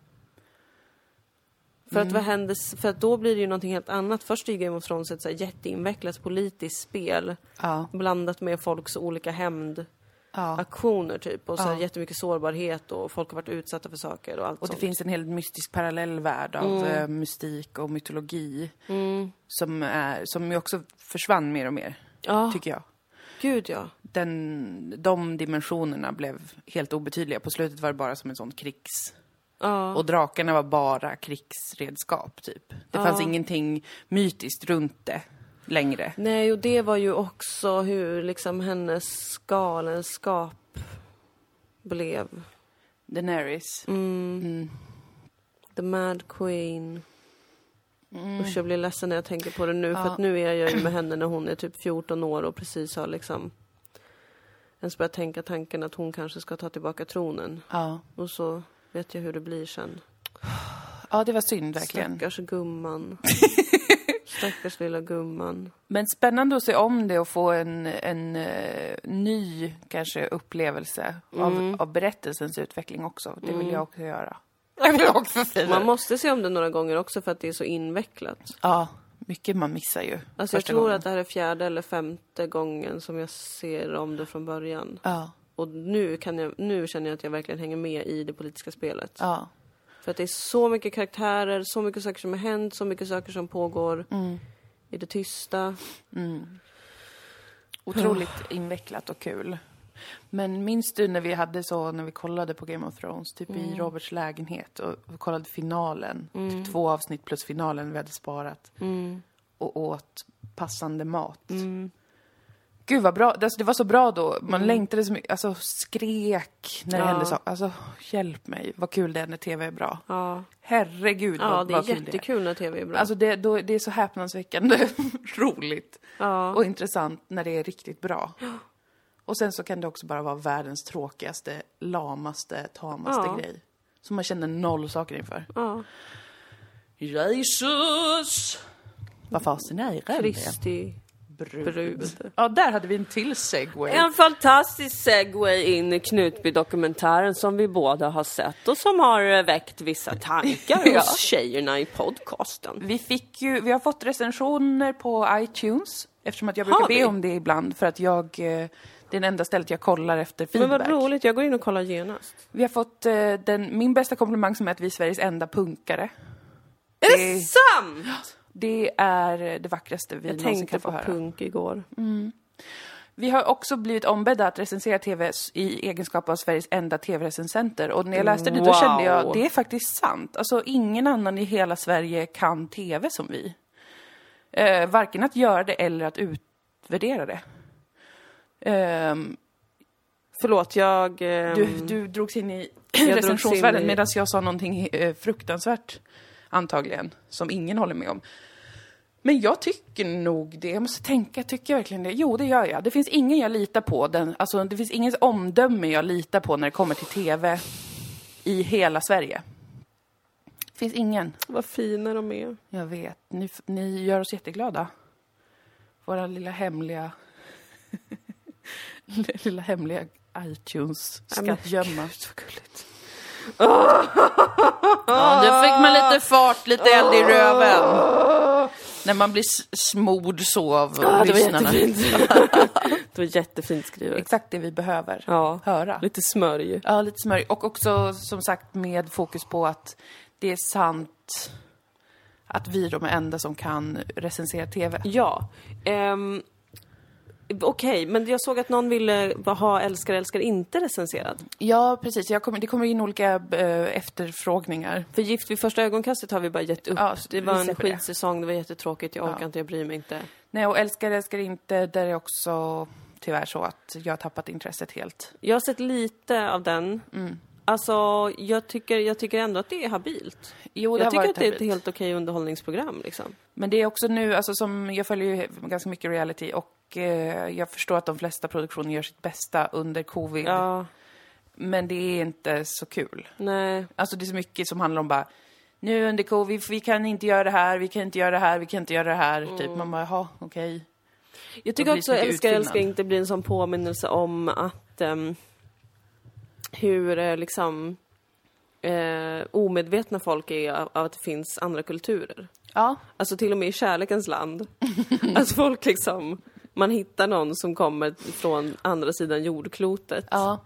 S1: För att vad händer, för att då blir det ju någonting helt annat. Först är ju Game of Thrones ett så jätteinvecklat politiskt spel
S2: Ja.
S1: blandat med folks olika hämndaktioner
S2: ja.
S1: typ. Och så
S2: Ja.
S1: jättemycket sårbarhet och folk har varit utsatta för saker och allt
S2: Och det
S1: sånt.
S2: finns en helt mystisk parallell värld av eh, mystik och mytologi
S1: Mm.
S2: som, är, som ju också försvann mer och mer,
S1: Ja,
S2: tycker jag.
S1: gud ja.
S2: Den, de dimensionerna blev helt obetydliga. På slutet var det bara som en sån krigs...
S1: Ja.
S2: Och drakarna var bara krigsredskap, typ. Det fanns ingenting mytiskt runt det längre.
S1: Nej, och det var ju också hur liksom hennes galenskap blev.
S2: Daenerys.
S1: Mm.
S2: Mm.
S1: The Mad Queen.
S2: Mm.
S1: Usch, jag blir ledsen när jag tänker på det nu. För
S2: Ja.
S1: att nu är jag ju med henne när hon är typ 14 år och precis har liksom ens börjat tänka tanken att hon kanske ska ta tillbaka tronen.
S2: Ja.
S1: Och så vet jag hur det blir sen.
S2: ja, det var synd verkligen.
S1: Stackars gumman. Stackars lilla gumman.
S2: Men spännande att se om det och få en, en eh, ny, kanske, upplevelse av, av berättelsens utveckling också. Det vill jag också göra. Jag vill också fira.
S1: Man måste se om det några gånger också för att det är så invecklat.
S2: Ja, mycket man missar ju.
S1: Alltså jag tror
S2: gången.
S1: att det här är fjärde eller femte gången som jag ser om det från början.
S2: Ja,
S1: Och nu, kan jag, nu känner jag att jag verkligen hänger med i det politiska spelet.
S2: ja.
S1: För att det är så mycket karaktärer, så mycket saker som har hänt, så mycket saker som pågår
S2: Mm.
S1: i det tysta.
S2: Otroligt invecklat och kul. Men minns du när vi hade så, när vi kollade på Game of Thrones, typ i Roberts lägenhet och kollade finalen, typ två avsnitt plus finalen vi hade sparat och åt passande mat. Gud vad bra, alltså, det var så bra då. Man längtade så mycket, alltså skrek när det
S1: Ja.
S2: hände så. Alltså hjälp mig, vad kul det är när TV är bra.
S1: Ja,
S2: Herregud
S1: ja
S2: vad,
S1: det är
S2: vad kul
S1: jättekul när tv är bra.
S2: Alltså det, då, det är så häpnadsväckande roligt
S1: ja.
S2: och intressant när det är riktigt bra. Och sen så kan det också bara vara världens tråkigaste, lamaste, tamaste
S1: Ja.
S2: grej. Som man känner noll saker inför.
S1: ja.
S2: Jesus! Vad fasen är det?
S1: Kristi
S2: Brud.
S1: brud.
S2: Ja, där hade vi en till segway.
S1: En fantastisk segway in i Knutby-dokumentären som vi båda har sett och som har eh, väckt vissa tankar
S2: Ja.
S1: hos tjejerna i podcasten.
S2: Vi fick ju, vi har fått recensioner på iTunes eftersom att jag brukar be om det ibland för att jag, eh, det är det enda stället jag kollar efter
S1: Men
S2: feedback.
S1: vad roligt, jag går in och kollar genast.
S2: Vi har fått eh, den, min bästa komplimang som är att vi är Sveriges enda punkare.
S1: Är
S2: Det-
S1: det sant?
S2: Det är det vackraste vi
S1: Jag
S2: någonsin
S1: tänkte
S2: kan få
S1: på
S2: höra.
S1: punk igår.
S2: Vi har också blivit ombedda att recensera TV i egenskap av Sveriges enda TV-recensenter. Och när jag läste det då kände jag, det är faktiskt sant. Alltså ingen annan i hela Sverige kan TV som vi. Eh, varken att göra det eller att utvärdera det. Ehm,
S1: Förlåt, jag... ehm,
S2: du, du drogs in i recensionsvärlden
S1: i-
S2: medan jag sa någonting eh, fruktansvärt, antagligen, som ingen håller med om. Men jag tycker nog det. Jag måste tänka, tycker jag verkligen det? Jo, det gör jag. Det finns ingen jag litar på. Den, alltså, det finns ingens omdöme jag litar på när det kommer till TV i hela Sverige. Det finns ingen.
S1: Vad fina de är.
S2: Jag vet. Ni, ni gör oss jätteglada. Våra lilla hemliga... lilla hemliga
S1: Ja,
S2: iTunes-skattgömma.
S1: gud, så gulligt.
S2: Ja, då fick man lite fart, lite eld i röven. När man blir s- smord så av
S1: Ah, det var
S2: lyssnarna.
S1: jättefint. det var jättefint skrivet.
S2: Exakt det vi behöver
S1: Ja.
S2: höra.
S1: Lite smörj.
S2: Ja, lite smörj. Och också som sagt med fokus på att det är sant att vi är de enda som kan recensera TV.
S1: Ja. Ehm, Okej, men jag såg att någon ville ha älskar, älskar inte recenserad.
S2: Ja, precis. Kommer, det kommer in olika eh, efterfrågningar.
S1: För Gift vid första ögonkastet har vi bara gett upp.
S2: Ja,
S1: det var en
S2: släpper det.
S1: skitsäsong, det var jättetråkigt, jag orkar
S2: Ja.
S1: inte, jag bryr mig inte.
S2: Nej, och älskar, älskar inte, där är också tyvärr så att jag har tappat intresset helt.
S1: Jag har sett lite av den.
S2: Mm.
S1: Alltså, jag tycker, jag tycker ändå att det är habilt.
S2: Jo, det
S1: jag
S2: har
S1: tycker
S2: varit
S1: att det är ett helt okej underhållningsprogram liksom.
S2: Men det är också nu, alltså som, jag följer ju ganska mycket reality och eh, jag förstår att de flesta produktioner gör sitt bästa under covid.
S1: Ja,
S2: Men det är inte så kul.
S1: nej.
S2: Alltså det är så mycket som handlar om bara nu under covid, vi kan inte göra det här, vi kan inte göra det här, vi kan inte göra det här. Typ man bara, jaha, okej.
S1: Jag
S2: Då
S1: tycker också älskar, älskar inte blir en sån påminnelse om att ehm, hur eh, liksom eh, omedvetna folk är av, av att det finns andra kulturer.
S2: Ja,
S1: Alltså till och med i kärlekens land. alltså folk liksom, man hittar någon som kommer från andra sidan jordklotet
S2: ja,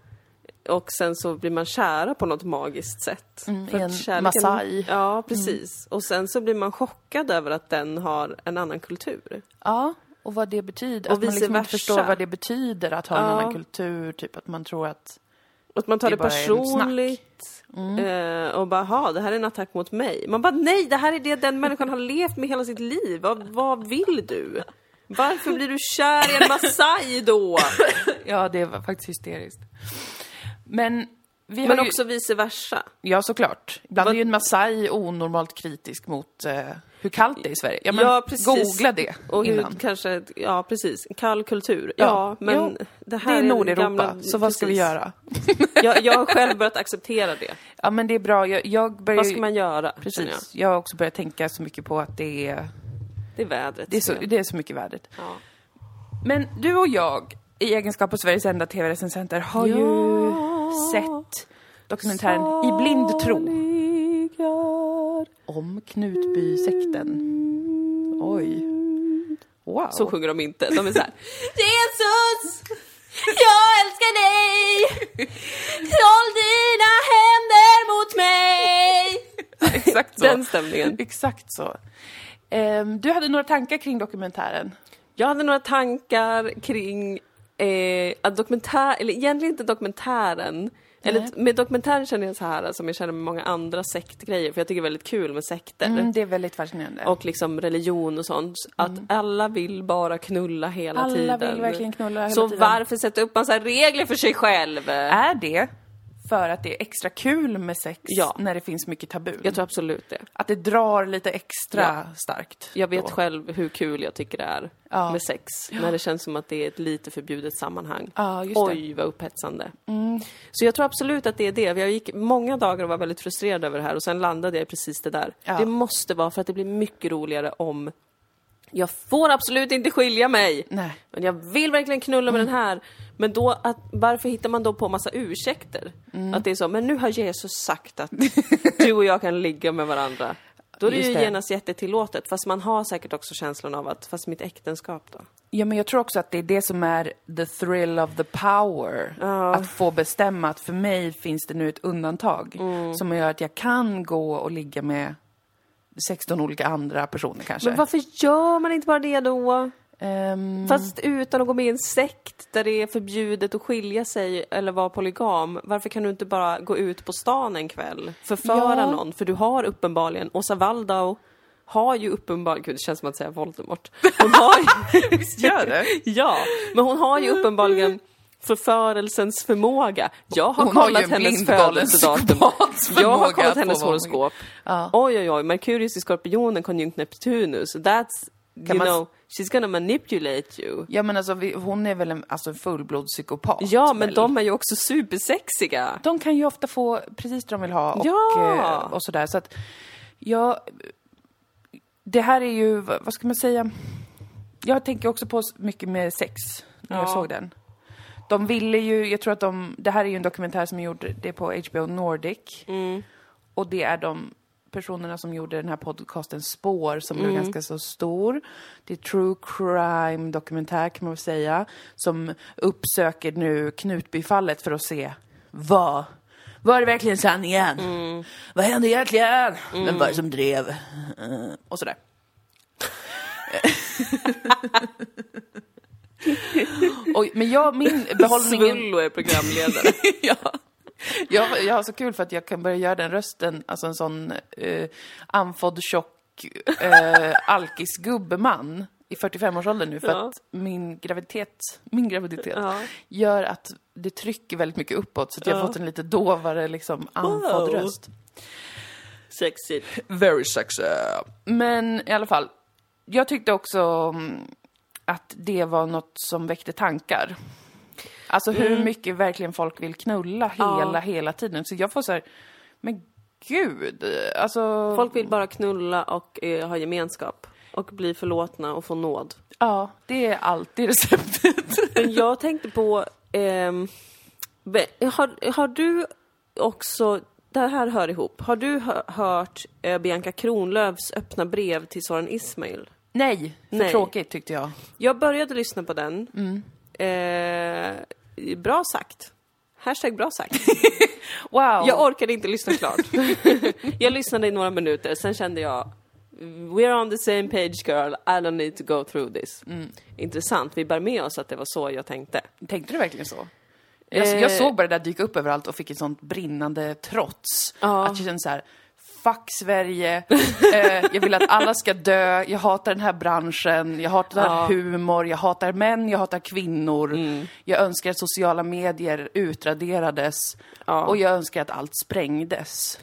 S1: och sen så blir man kära på något magiskt sätt.
S2: Mm,
S1: För
S2: en Masai.
S1: Ja, precis. Och sen så blir man chockad över att den har en annan kultur.
S2: ja. Och vad det betyder.
S1: Och
S2: att man liksom inte förstår vad det betyder att ha en
S1: Ja.
S2: annan kultur. Typ att man tror att,
S1: att man tar
S2: Det
S1: det, personligt. Eh, och bara, ha det här är en attack mot mig. Man bara, nej, det här är det den människan har levt med hela sitt liv. Vad, vad vill du? Varför blir du kär i en Masai då?
S2: ja det var faktiskt hysteriskt. Men vi
S1: Men
S2: ju,
S1: också vice versa.
S2: ja såklart. Ibland
S1: Vad-
S2: är ju en Masai onormalt kritisk mot eh, hur kallt det är i Sverige. Ja, men
S1: Ja, precis.
S2: googla det
S1: Och hur
S2: innan.
S1: kanske, ja precis, kall kultur. Ja,
S2: Ja,
S1: men
S2: jo,
S1: det
S2: Det
S1: här
S2: är Nordeuropa,
S1: gamla-
S2: så vad ska vi
S1: precis.
S2: göra?
S1: Jag, jag har själv börjat acceptera det.
S2: Ja men det är bra, jag, jag börjar
S1: Vad ska man göra? känner jag?
S2: Precis. Jag har också börjat tänka så mycket på att det är,
S1: Det är vädret.
S2: det är, så, det är så mycket värdet.
S1: Ja.
S2: Men du och jag, i egenskap av Sveriges enda tv-recensenter, har ju sett dokumentären I blind tro om Knutbysekten. Oj. Wow.
S1: Så sjunger de inte. De är så här. Jesus! Jag älskar dig! Håll dina händer mot mig!
S2: Exakt så.
S1: Den stämningen.
S2: Exakt så. Ehm, du hade några tankar kring dokumentären?
S1: Jag hade några tankar kring eh, att dokumentär, eller egentligen inte dokumentären. Eller med dokumentären känner jag så här som jag känner med många andra sektgrejer, för jag tycker det är väldigt kul med sekter.
S2: Mm, det är väldigt fascinerande.
S1: Och liksom religion och sånt. Att alla vill bara knulla hela
S2: Alla
S1: tiden.
S2: vill verkligen knulla hela
S1: Så
S2: tiden.
S1: varför sätta upp massa regler för sig själv?
S2: Är det för att det är extra kul med sex
S1: Ja.
S2: när det finns mycket tabu?
S1: Jag tror absolut det.
S2: Att det drar lite extra starkt?
S1: Jag vet
S2: då.
S1: själv hur kul jag tycker det är
S2: Ja.
S1: med sex. När det känns som att det är ett lite förbjudet sammanhang.
S2: Ja, just det. Mm.
S1: Oj, vad upphetsande. Så jag tror absolut att det är det. Jag gick många dagar och var väldigt frustrerad över det här och sen landade jag i precis det där.
S2: Ja.
S1: Det måste vara för att det blir mycket roligare om jag får absolut inte skilja mig.
S2: Nej.
S1: Men jag vill verkligen knulla med den här. Men då, att, varför hittar man då på massa ursäkter?
S2: Mm.
S1: Att det är så, men nu har Jesus sagt att du och jag kan ligga med varandra. Då är det
S2: Just
S1: ju
S2: det.
S1: genast jättetillåtet. Fast man har säkert också känslan av att, fast mitt äktenskap då?
S2: Ja, men jag tror också att det är det som är the thrill of the power. Att få bestämma att för mig finns det nu ett undantag
S1: Mm.
S2: som gör att jag kan gå och ligga med 16 olika andra personer kanske.
S1: Men varför gör man inte bara det då?
S2: Ehm,
S1: Fast utan att gå med i en sekt där det är förbjudet att skilja sig eller vara polygam. Varför kan du inte bara gå ut på stan en kväll? Förföra
S2: Ja.
S1: någon? För du har uppenbarligen, Åsa Waldau har ju uppenbarligen, gud det känns som att säga Voldemort. Hon har ju,
S2: Visst gör det?
S1: ja, men hon har ju uppenbarligen förförelsens förmåga. Jag har
S2: Hon har
S1: kollat
S2: en
S1: hennes födelsedatum. Jag har kollat hennes horoskop.
S2: Ja.
S1: Oj, oj, oj, Merkurius i Skorpionen, konjunkt Neptunus. That's, you
S2: man-
S1: know, she's gonna manipulate you.
S2: Ja men alltså vi, hon är väl en alltså, fullblodspsykopat?
S1: Ja, men
S2: väl?
S1: de är ju också supersexiga.
S2: de kan ju ofta få precis det de vill ha och,
S1: Ja.
S2: eh, och sådär. Så att, ja, det här är ju, vad ska man säga? Jag tänker också på mycket med sex när jag
S1: Ja.
S2: såg den. de ville ju, jag tror att de, det här är ju en dokumentär som är gjord, det är på HBO Nordic.
S1: Mm.
S2: Och det är de personerna som gjorde den här podcasten Spår som
S1: Mm.
S2: blev ganska så stor. Det är true crime dokumentär kan man väl säga. Som uppsöker nu Knutbyfallet för att se vad var det verkligen sanningen?
S1: Mm.
S2: Vad hände egentligen? Vem var det som drev? Eh, och sådär. Oj, men jag, min behållningen...
S1: Svullo är programledare.
S2: ja. Jag, jag har så kul för att jag kan börja göra den rösten, alltså en sån eh, andfådd, tjock, eh, alkis gubbeman i 45-årsåldern nu för
S1: Ja.
S2: att min graviditet, min graviditet
S1: Ja.
S2: gör att det trycker väldigt mycket uppåt så att jag har fått en lite dovare liksom andfådd
S1: Wow.
S2: röst.
S1: Sexigt.
S2: Very sexy. Men i alla fall, jag tyckte också mm, att det var något som väckte tankar. Alltså hur mycket verkligen folk vill knulla hela,
S1: Mm. Ja.
S2: hela tiden. Så jag får så här, men gud, alltså...
S1: Folk vill bara knulla och eh, ha gemenskap. Och bli förlåtna och få nåd.
S2: Ja, det är alltid receptet.
S1: Men jag tänkte på... ve- har, har du också... Det här hör ihop. Har du hö- hört eh, Bianca Kronlöfs öppna brev till Soran Ismail?
S2: Nej, för
S1: Nej.
S2: tråkigt tyckte jag.
S1: Jag började lyssna på den. Eh, bra sagt. Hashtag bra sagt.
S2: Wow.
S1: Jag orkade inte lyssna klart. jag lyssnade i några minuter, sen kände jag We're on the same page girl, I don't need to go through this. Intressant, vi bär med oss att det var så jag tänkte.
S2: Tänkte du verkligen så? Jag,
S1: Eh.
S2: jag såg bara det där dyka upp överallt och fick ett sånt brinnande trots.
S1: Ja.
S2: Att jag kände så här, fuck Sverige, eh, jag vill att alla ska dö, jag hatar den här branschen, jag hatar
S1: Ja.
S2: humor, jag hatar män, jag hatar kvinnor.
S1: Mm.
S2: Jag önskar att sociala medier utraderades
S1: Ja.
S2: och jag önskar att allt sprängdes.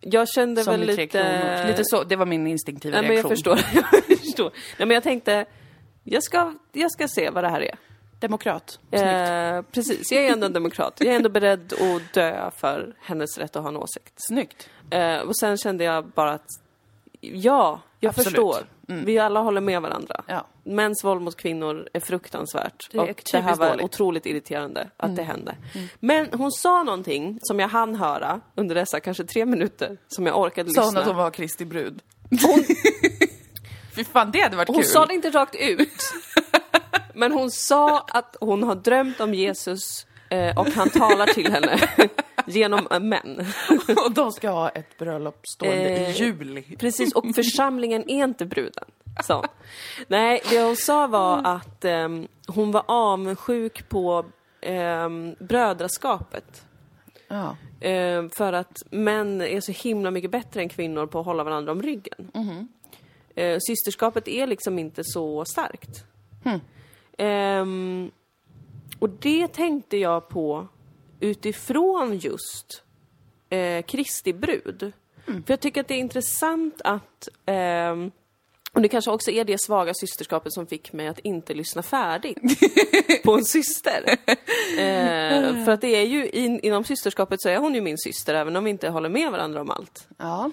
S1: Jag kände
S2: Som
S1: väl lite...
S2: Lite så, det var min instinktiva
S1: Nej, men jag
S2: reaktion.
S1: förstår. jag förstår. Nej, men jag tänkte, jag ska, jag ska se vad det här är.
S2: Demokrat.
S1: Eh, precis, jag är ändå en demokrat. Jag är ändå beredd att dö för hennes rätt att ha en åsikt.
S2: Snyggt.
S1: Eh, och sen kände jag bara att, ja, jag
S2: Absolut.
S1: förstår. Vi alla håller med varandra.
S2: Ja.
S1: Mäns våld mot kvinnor är fruktansvärt.
S2: Det är
S1: och det här var
S2: dåligt. Mm.
S1: otroligt irriterande att det hände. Men hon sa någonting som jag hann höra under dessa kanske tre minuter som jag orkade
S2: Sa
S1: lyssna.
S2: hon att hon var Kristi brud? Fy fan, det hade varit
S1: Hon
S2: kul.
S1: sa det inte rakt ut. Men hon sa att hon har drömt om Jesus eh, och han talar till henne genom eh, män.
S2: och de ska ha ett bröllop stående i
S1: Eh,
S2: juli.
S1: Precis, och församlingen är inte bruden. Så. Nej, det hon sa var att ehm, hon var avundsjuk på um, brödraskapet.
S2: Ja.
S1: Ehm, för att män är så himla mycket bättre än kvinnor på att hålla varandra om ryggen. Eh, systerskapet är liksom inte så starkt. Ehm, och det tänkte jag på utifrån just eh, Kristi brud. För jag tycker att det är intressant att ehm, och det kanske också är det svaga systerskapet som fick mig att inte lyssna färdigt på en syster. Eh, för att det är ju, in, inom systerskapet så är hon ju min syster även om vi inte håller med varandra om allt.
S2: ja.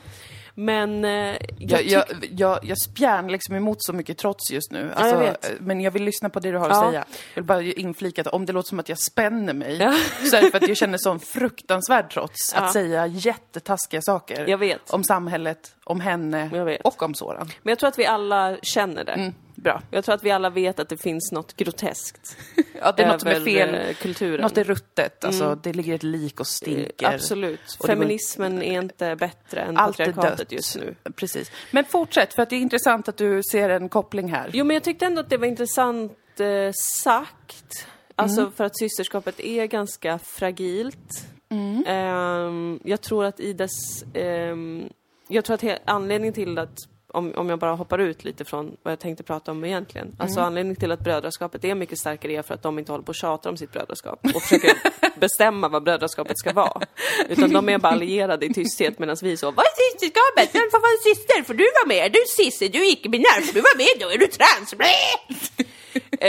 S1: Men eh, jag,
S2: Jag, jag, jag, jag spjärnar liksom emot så mycket trots just nu.
S1: jag
S2: Alltså,
S1: vet.
S2: eh, Men jag vill lyssna på det du har att
S1: Ja.
S2: säga. Jag vill bara inflika att om det låter som att jag spänner mig
S1: Ja.
S2: så är det för att jag känner sån fruktansvärd trots
S1: Ja.
S2: att säga jättetaskiga saker.
S1: Jag vet.
S2: Om samhället, om henne
S1: Jag vet.
S2: och om Soran.
S1: men jag tror att vi alla känner det.
S2: Mm, bra.
S1: Jag tror att vi alla vet att det finns något groteskt
S2: Ja, det är något som är fel.
S1: eh, kulturen.
S2: Något är ruttet. Alltså, det ligger ett lik och stinker.
S1: Eh, Absolut.
S2: Och det var-
S1: Feminismen är inte bättre än
S2: Allt
S1: patriarkatet
S2: dött.
S1: just nu.
S2: Precis. Men fortsätt, för att det är intressant att du ser en koppling här.
S1: Jo, men jag tyckte ändå att det var intressant eh, sagt. Alltså
S2: Mm.
S1: för att systerskapet är ganska fragilt.
S2: Mm.
S1: Ehm, jag tror att i dess... ehm, jag tror att anledningen till att om, om jag bara hoppar ut lite från vad jag tänkte prata om egentligen. Alltså
S2: Mm.
S1: anledningen till att brödraskapet är mycket starkare är för att de inte håller på och tjatar om sitt brödraskap och försöker bestämma vad brödraskapet ska vara. Utan de är bara allierade i tysthet medan vi så Vad är systerskapet? Vem får vara syster? Får du vara med? Du är cisser, du är icke-binär, får du vara med då? Är du trans? Blä!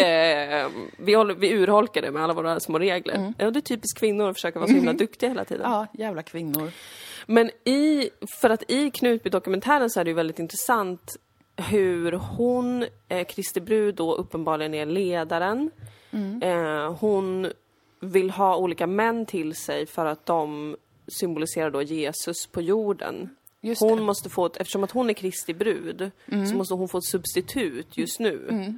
S1: eh, vi, håller, vi urholkar det med alla våra små regler. Ja, det är typiskt kvinnor att försöka vara så himla duktiga hela tiden.
S2: Ja, jävla kvinnor.
S1: Men i, för att i Knutby-dokumentären så är det ju väldigt intressant hur hon, eh, Kristi brud då uppenbarligen är ledaren. Eh, hon vill ha olika män till sig för att de symboliserar då Jesus på jorden.
S2: Just
S1: hon
S2: det. Mm.
S1: måste få ett, eftersom att hon är Kristi brud, så måste hon få ett substitut just nu. Eh,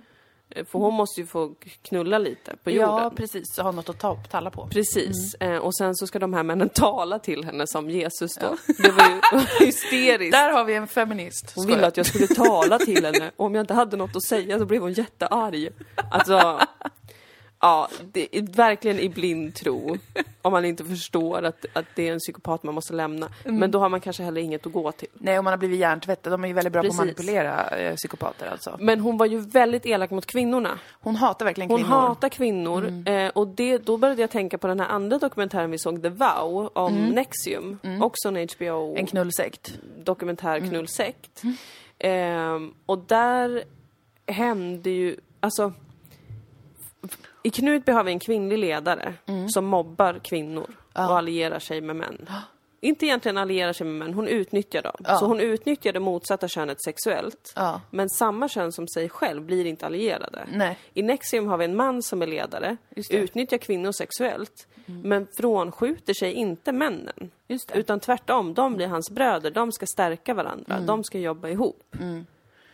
S1: För hon måste ju få knulla lite på jorden.
S2: Ja, precis. Ha något att ta, talla på.
S1: Precis.
S2: Mm.
S1: Eh, och sen så ska de här männen tala till henne som Jesus då. Det var ju hysteriskt.
S2: Där har vi en feminist.
S1: Hon ville att jag skulle tala till henne och om jag inte hade något att säga så blev hon jättearg. Alltså, ja, det är verkligen i blind tro. Om man inte förstår att, att det är en psykopat man måste lämna.
S2: Mm.
S1: Men då har man kanske heller inget att gå till.
S2: Nej, om man har blivit hjärntvättad. De är ju väldigt bra
S1: Precis.
S2: på att manipulera eh, psykopater alltså.
S1: Men hon var ju väldigt elak mot kvinnorna.
S2: Hon hatar verkligen
S1: Hon
S2: kvinnor.
S1: hatar kvinnor. Eh, och det, då började jag tänka på den här andra dokumentären vi såg, The Vow, om Nexium. Också en HBO
S2: En knullsekt.
S1: dokumentär knullsekt. Ehm, och där hände ju, alltså i Knutby har vi en kvinnlig ledare som mobbar kvinnor och allierar sig med män. Inte egentligen allierar sig med män, hon utnyttjar dem.
S2: Ja.
S1: Så hon utnyttjar det motsatta könet sexuellt.
S2: Ja.
S1: Men samma kön som sig själv blir inte allierade.
S2: Nej.
S1: I Nexium har vi en man som är ledare.
S2: Mm.
S1: utnyttjar kvinnor sexuellt, men frånskjuter sig inte männen. Utan tvärtom, de blir hans bröder, de ska stärka varandra,
S2: Mm.
S1: de ska jobba ihop.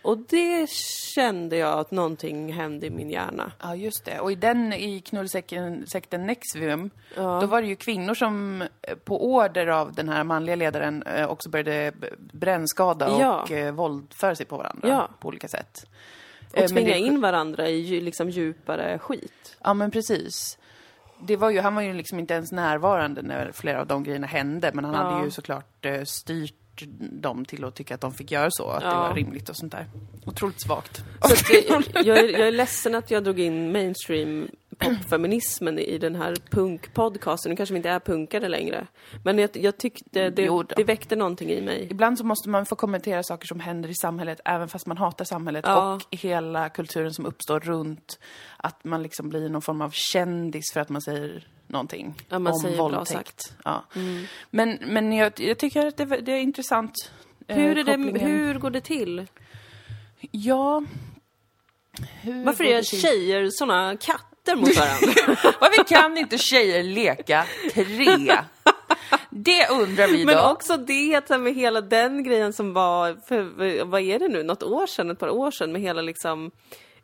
S1: Och det kände jag att någonting hände i min hjärna.
S2: Ja, just det. Och i den, i knullsekten sekten Nexium, då var det ju kvinnor som eh, på order av den här manliga ledaren eh, också började brännskada
S1: Ja.
S2: och eh, våldföra sig på varandra
S1: Ja.
S2: på olika sätt.
S1: Och
S2: Eh,
S1: tvinga
S2: det-
S1: in varandra i liksom djupare skit.
S2: Ja, men precis. Det var ju, han var ju liksom inte ens närvarande när flera av de grejerna hände, men han
S1: Ja.
S2: hade ju såklart eh, dem till att tycka att de fick göra så, att det
S1: Ja.
S2: var rimligt och sånt där. Otroligt svagt.
S1: Så att jag, jag, är, jag är ledsen att jag drog in mainstream popfeminismen i den här punkpodcasten. Nu kanske vi inte är punkare längre. Men jag, jag tyckte det, det väckte någonting i mig.
S2: Ibland så måste man få kommentera saker som händer i samhället, även fast man hatar samhället
S1: Ja.
S2: och hela kulturen som uppstår runt att man liksom blir någon form av kändis för att man säger någonting
S1: Ja, man
S2: om
S1: säger bra
S2: våldtäkt.
S1: sagt.
S2: Ja. Men, men jag, jag tycker att det, det är intressant. eh,
S1: Hur, är det, hur går det till?
S2: Ja... Hur
S1: Varför är tjejer såna katter mot varandra?
S2: Varför kan inte tjejer leka tre? Det undrar vi
S1: Men
S2: då.
S1: också det med hela den grejen som var, för, vad är det nu, något år sedan, ett par år sedan med hela liksom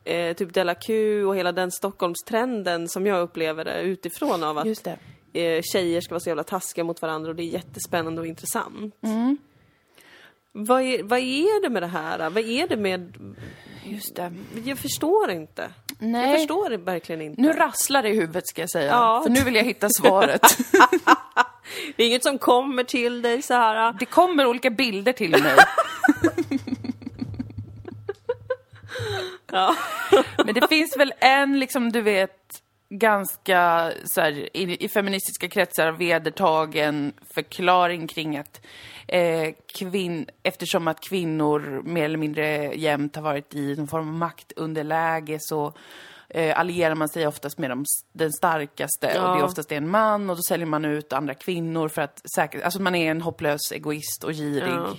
S1: eh, typ Della Q och hela den Stockholmstrenden som jag upplever det utifrån av att
S2: Just det.
S1: eh, tjejer ska vara så jävla taskiga mot varandra och det är jättespännande och intressant.
S2: Mm.
S1: Vad, är, vad är det med det här? Vad är det med...
S2: Just det.
S1: Jag förstår inte.
S2: Nej.
S1: Jag förstår det verkligen inte.
S2: Nu rasslar det i huvudet ska jag säga.
S1: Ja.
S2: För nu vill jag hitta svaret.
S1: Det är inget som kommer till dig så här.
S2: Det kommer olika bilder till mig.
S1: Ja.
S2: Men det finns väl en, liksom du vet, ganska så här, i, i feministiska kretsar vedertagen förklaring kring att eh, kvinn, eftersom att kvinnor mer eller mindre jämt har varit i någon form av maktunderläge så eh, allierar man sig oftast med de, den starkaste och det är
S1: Ja.
S2: oftast en man och då säljer man ut andra kvinnor för att säkra, alltså man är en hopplös egoist och girig
S1: Ja.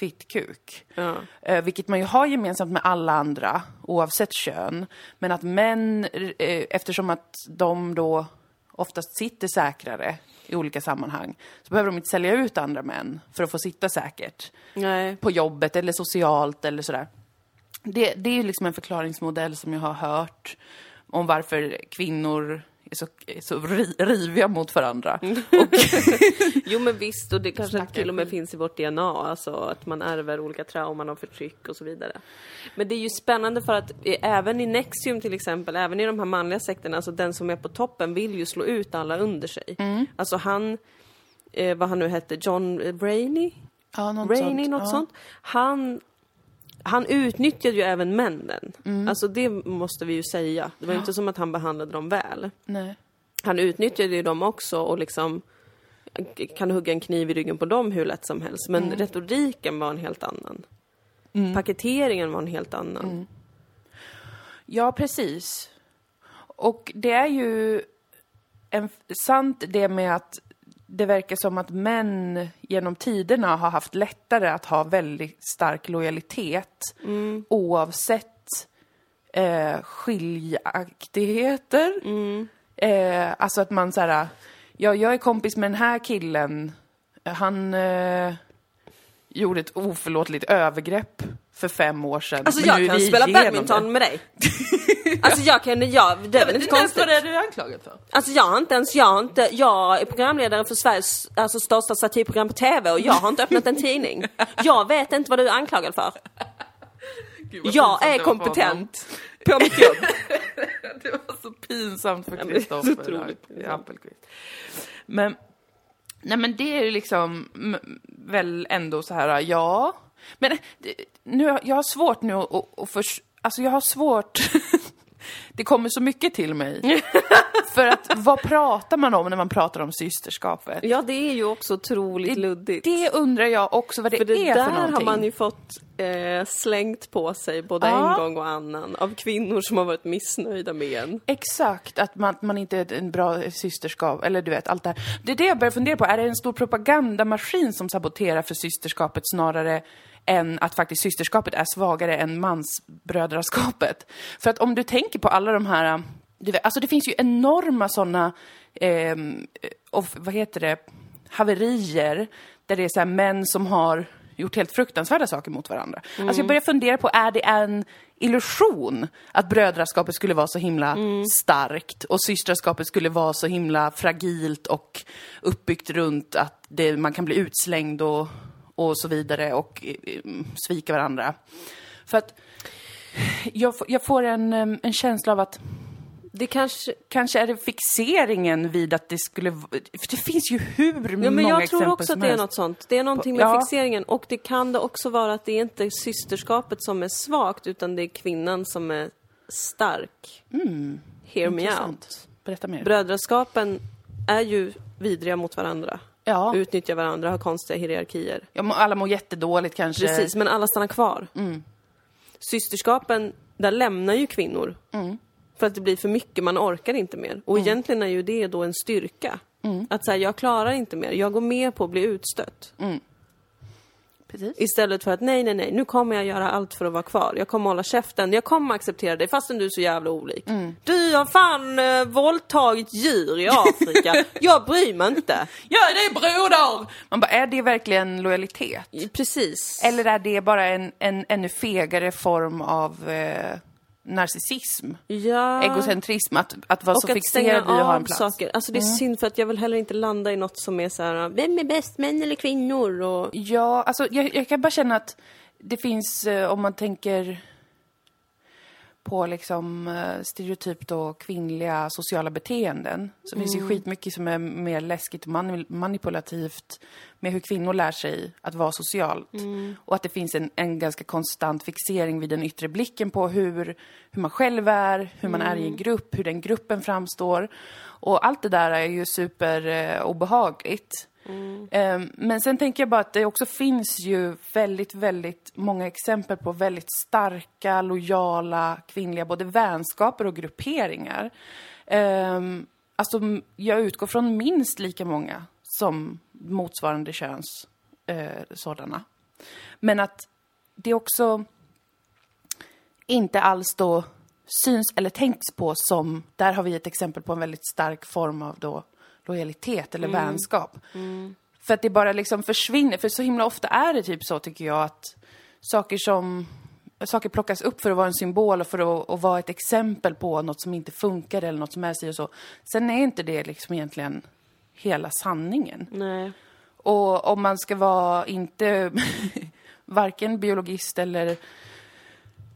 S2: Fittkuk.
S1: Ja.
S2: Eh, vilket man ju har gemensamt med alla andra, oavsett kön. Men att män, eh, eftersom att de då oftast sitter säkrare i olika sammanhang, så behöver de inte sälja ut andra män för att få sitta säkert.
S1: Nej.
S2: På jobbet eller socialt eller sådär. Det, det är ju liksom en förklaringsmodell som jag har hört om varför kvinnor så, så ri, riviga mot varandra. Och,
S1: Jo men visst, och det kanske
S2: Snackar
S1: till och med finns i vårt DNA, alltså att man ärver olika trauman och förtryck och så vidare. Men det är ju spännande för att eh, även i Nexium till exempel, även i de här manliga sekterna, alltså den som är på toppen vill ju slå ut alla under sig.
S2: Mm.
S1: Alltså han, eh, vad han nu hette, John Brainy?
S2: ja, något
S1: Brainy,
S2: sånt.
S1: något
S2: ja.
S1: sånt. Han, han utnyttjade ju även männen.
S2: Mm.
S1: Alltså det måste vi ju säga. Det var ju inte som att han behandlade dem väl.
S2: Nej.
S1: Han utnyttjade ju dem också och liksom kan hugga en kniv i ryggen på dem hur lätt som helst. Men retoriken var en helt annan. Paketeringen var en helt annan.
S2: Ja, precis. Och det är ju en, sant det med att det verkar som att män genom tiderna har haft lättare att ha väldigt stark lojalitet oavsett eh, skiljaktigheter. Eh, alltså att man så här, ja, jag är kompis med den här killen, han eh, gjorde ett oförlåtligt övergrepp för fem år sedan.
S1: Alltså jag
S2: är
S1: kan spela badminton
S2: det.
S1: med dig. Alltså jag kan, jag, det är väl inte konstigt?
S2: Vad är du anklagad för?
S1: Alltså jag har inte ens, jag har inte, jag är programledare för Sveriges alltså, största satirprogram på TV och jag har inte öppnat en tidning. Jag vet inte vad du är anklagad för.
S2: Gud,
S1: Jag är kompetent på mitt jobb.
S2: Det var så pinsamt för
S1: är
S2: Kristoffer Appelqvist. Men, nej men det är ju liksom väl ändå så här, ja. Men eh, nu, jag har svårt nu att, att, att alltså jag har svårt, det kommer så mycket till mig. för att vad pratar man om när man pratar om systerskapet?
S1: Ja, det är ju också otroligt luddigt.
S2: Det undrar jag också vad det,
S1: för det
S2: är
S1: där
S2: för någonting.
S1: har man ju fått eh, slängt på sig både
S2: Ja.
S1: en gång och annan av kvinnor som har varit missnöjda med en.
S2: Exakt, att man, man inte är en bra systerskap, eller du vet, allt det här. Det är det jag börjar fundera på, är det en stor propagandamaskin som saboterar för systerskapet snarare än att faktiskt systerskapet är svagare än mansbrödraskapet? För att om du tänker på alla de här, du vet, alltså det finns ju enorma sådana, eh, of, vad heter det, haverier, där det är så här män som har gjort helt fruktansvärda saker mot varandra. Alltså jag börjar fundera på, är det en illusion att brödraskapet skulle vara så himla starkt och systraskapet skulle vara så himla fragilt och uppbyggt runt att det, man kan bli utslängd och, och så vidare och eh, svika varandra. För att jag, jag får en, eh, en känsla av att
S1: Det kanske...
S2: kanske är det fixeringen vid att det skulle För det finns ju hur
S1: Ja,
S2: många
S1: men jag
S2: exempel
S1: tror också att det är något sånt. Det är någonting med
S2: Ja.
S1: fixeringen och det kan det också vara att det är inte systerskapet som är svagt utan det är kvinnan som är stark. Hear me out.
S2: Berätta mer.
S1: Brödraskapen är ju vidriga mot varandra.
S2: Ja.
S1: Utnyttjar varandra, har konstiga hierarkier.
S2: Ja, alla mår jättedåligt kanske.
S1: Precis, men alla stannar kvar. Systerskapen, där lämnar ju kvinnor. För att det blir för mycket, man orkar inte mer. Och egentligen är ju det då en styrka. Att säga, jag klarar inte mer, jag går med på att bli utstött.
S2: Precis.
S1: Istället för att nej, nej, nej, nu kommer jag göra allt för att vara kvar. Jag kommer hålla käften, jag kommer acceptera dig fastän du är så jävla olik. Du har fan uh, våldtagit djur i Afrika. jag bryr mig inte.
S2: Ja, det är broder! Man bara, är det verkligen lojalitet?
S1: Precis.
S2: Eller är det bara en, en ännu fegare form av eh, narcissism?
S1: ja.
S2: Egocentrism, att, att vara
S1: och
S2: så
S1: att
S2: fixerad vid att ha en plats.
S1: saker. Alltså det är synd för att jag vill heller inte landa i något som är så här, vem är bäst, män eller kvinnor? Och...
S2: Ja, alltså jag, jag kan bara känna att det finns, eh, om man tänker på liksom eh, stereotypt då kvinnliga sociala beteenden, så finns
S1: Mm.
S2: det ju skitmycket som är mer läskigt och mani- manipulativt med hur kvinnor lär sig att vara socialt.
S1: Mm.
S2: Och att det finns en, en ganska konstant fixering vid den yttre blicken på hur, hur man själv är, hur man är i en
S1: Mm.
S2: grupp, hur den gruppen framstår. Och allt det där är ju super eh, obehagligt. Mm. Men sen tänker jag bara att det också finns ju väldigt, väldigt många exempel på väldigt starka, lojala kvinnliga både vänskaper och grupperingar. Ehm, alltså, jag utgår från minst lika många som motsvarande köns eh, sådana. Men att det också inte alls då syns eller tänks på som, där har vi ett exempel på en väldigt stark form av då lojalitet eller vänskap. För att det bara liksom försvinner, för så himla ofta är det typ så tycker jag att saker som Saker plockas upp för att vara en symbol och för att, att vara ett exempel på något som inte funkar eller något som är och så. Sen är inte det liksom egentligen hela sanningen.
S1: Nej.
S2: Och om man ska vara inte varken biologist eller,